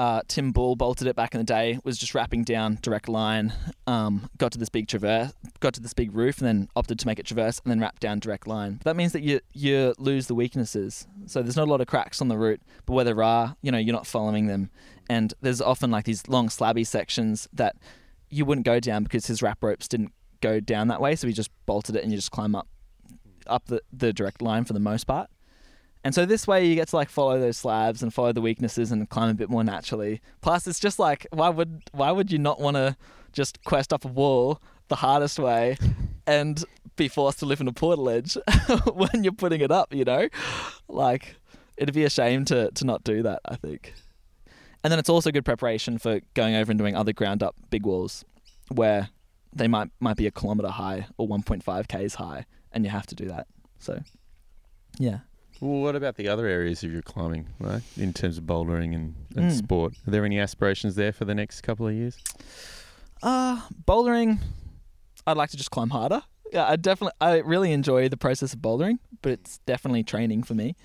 [SPEAKER 2] uh, Tim Bull bolted it back in the day was just rapping down direct line, um, got to this big traverse, got to this big roof, and then opted to make it traverse and then rap down direct line. But that means that you you lose the weaknesses. So there's not a lot of cracks on the route, but where there are, you know, you're not following them. And there's often like these long slabby sections that you wouldn't go down because his rap ropes didn't go down that way. So he just bolted it and you just climb up up the, the direct line for the most part. And so this way you get to like follow those slabs and follow the weaknesses and climb a bit more naturally. Plus it's just like why would why would you not want to just quest up a wall the hardest way and be forced to live in a portaledge when you're putting it up, you know? Like it'd be a shame to to not do that, I think. And then it's also good preparation for going over and doing other ground up big walls where they might might be a kilometer high or 1.5 k's high and you have to do that. So yeah.
[SPEAKER 3] Well, what about the other areas of your climbing, right? In terms of bouldering and, and
[SPEAKER 2] Mm.
[SPEAKER 3] sport, are there any aspirations there for the next couple of years?
[SPEAKER 2] Uh, bouldering, I'd like to just climb harder. Yeah, I definitely, I really enjoy the process of bouldering, but it's definitely training for me.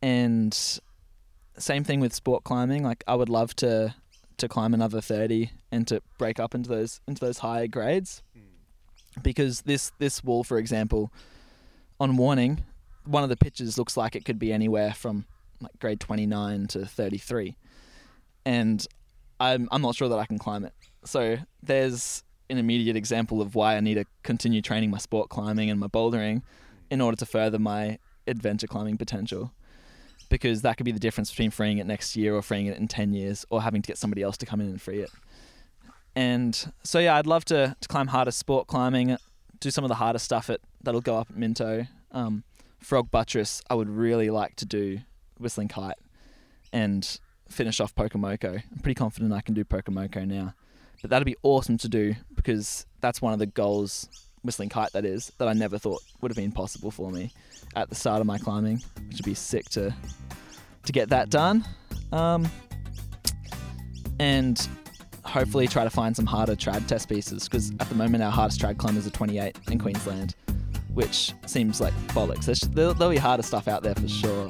[SPEAKER 2] And same thing with sport climbing. Like I would love to to climb another thirty and to break up into those into those higher grades, because this this wall, for example, on warning, one of the pitches looks like it could be anywhere from like grade twenty nine to thirty three, and I'm I'm not sure that I can climb it. So there's an immediate example of why I need to continue training my sport climbing and my bouldering in order to further my adventure climbing potential. Because that could be the difference between freeing it next year or freeing it in 10 years or having to get somebody else to come in and free it. And so, yeah, I'd love to, to climb harder sport climbing, do some of the harder stuff at, that'll go up at Minto. Um, frog buttress, I would really like to do whistling kite and finish off Pokomoko. I'm pretty confident I can do Pokomoko now. But that'd be awesome to do because that's one of the goals, whistling kite that is, that I never thought would have been possible for me at the start of my climbing, which would be sick to to get that done. Um, and hopefully try to find some harder trad test pieces because at the moment our hardest trad climbers are 28 in Queensland, which seems like bollocks. There'll, there'll be harder stuff out there for sure.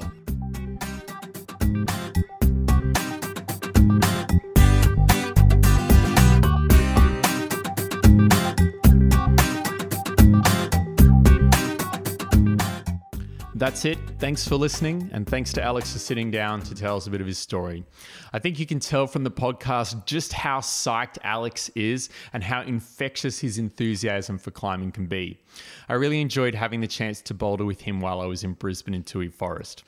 [SPEAKER 1] That's it. Thanks for listening, and thanks to Alex for sitting down to tell us a bit of his story. I think you can tell from the podcast just how psyched Alex is and how infectious his enthusiasm for climbing can be. I really enjoyed having the chance to boulder with him while I was in Brisbane in Toohey Forest.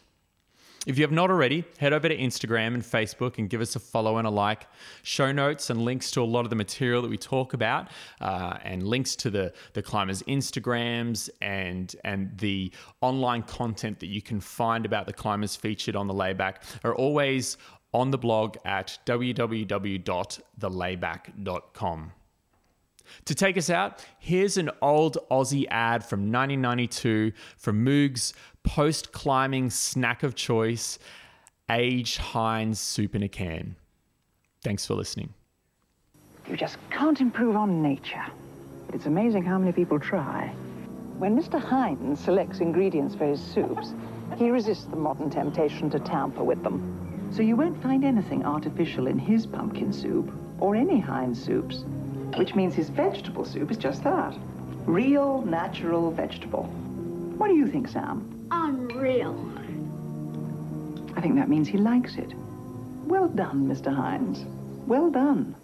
[SPEAKER 1] If you have not already, head over to Instagram and Facebook and give us a follow and a like. Show notes and links to a lot of the material that we talk about, uh, and links to the the climbers' Instagrams and and the online content that you can find about the climbers featured on the layback are always on the blog at www.thelayback.com. To take us out, here's an old Aussie ad from 1992 from Moog's post climbing snack of choice, aged Heinz soup in a can. Thanks for listening.
[SPEAKER 4] You just can't improve on nature. It's amazing how many people try. When Mr. Heinz selects ingredients for his soups, he resists the modern temptation to tamper with them. So you won't find anything artificial in his pumpkin soup or any Heinz soups, which means his vegetable soup is just that. Real, natural vegetable. What do you think, Sam?
[SPEAKER 5] Unreal.
[SPEAKER 4] I think that means he likes it. Well done, Mr. Heinz. Well done.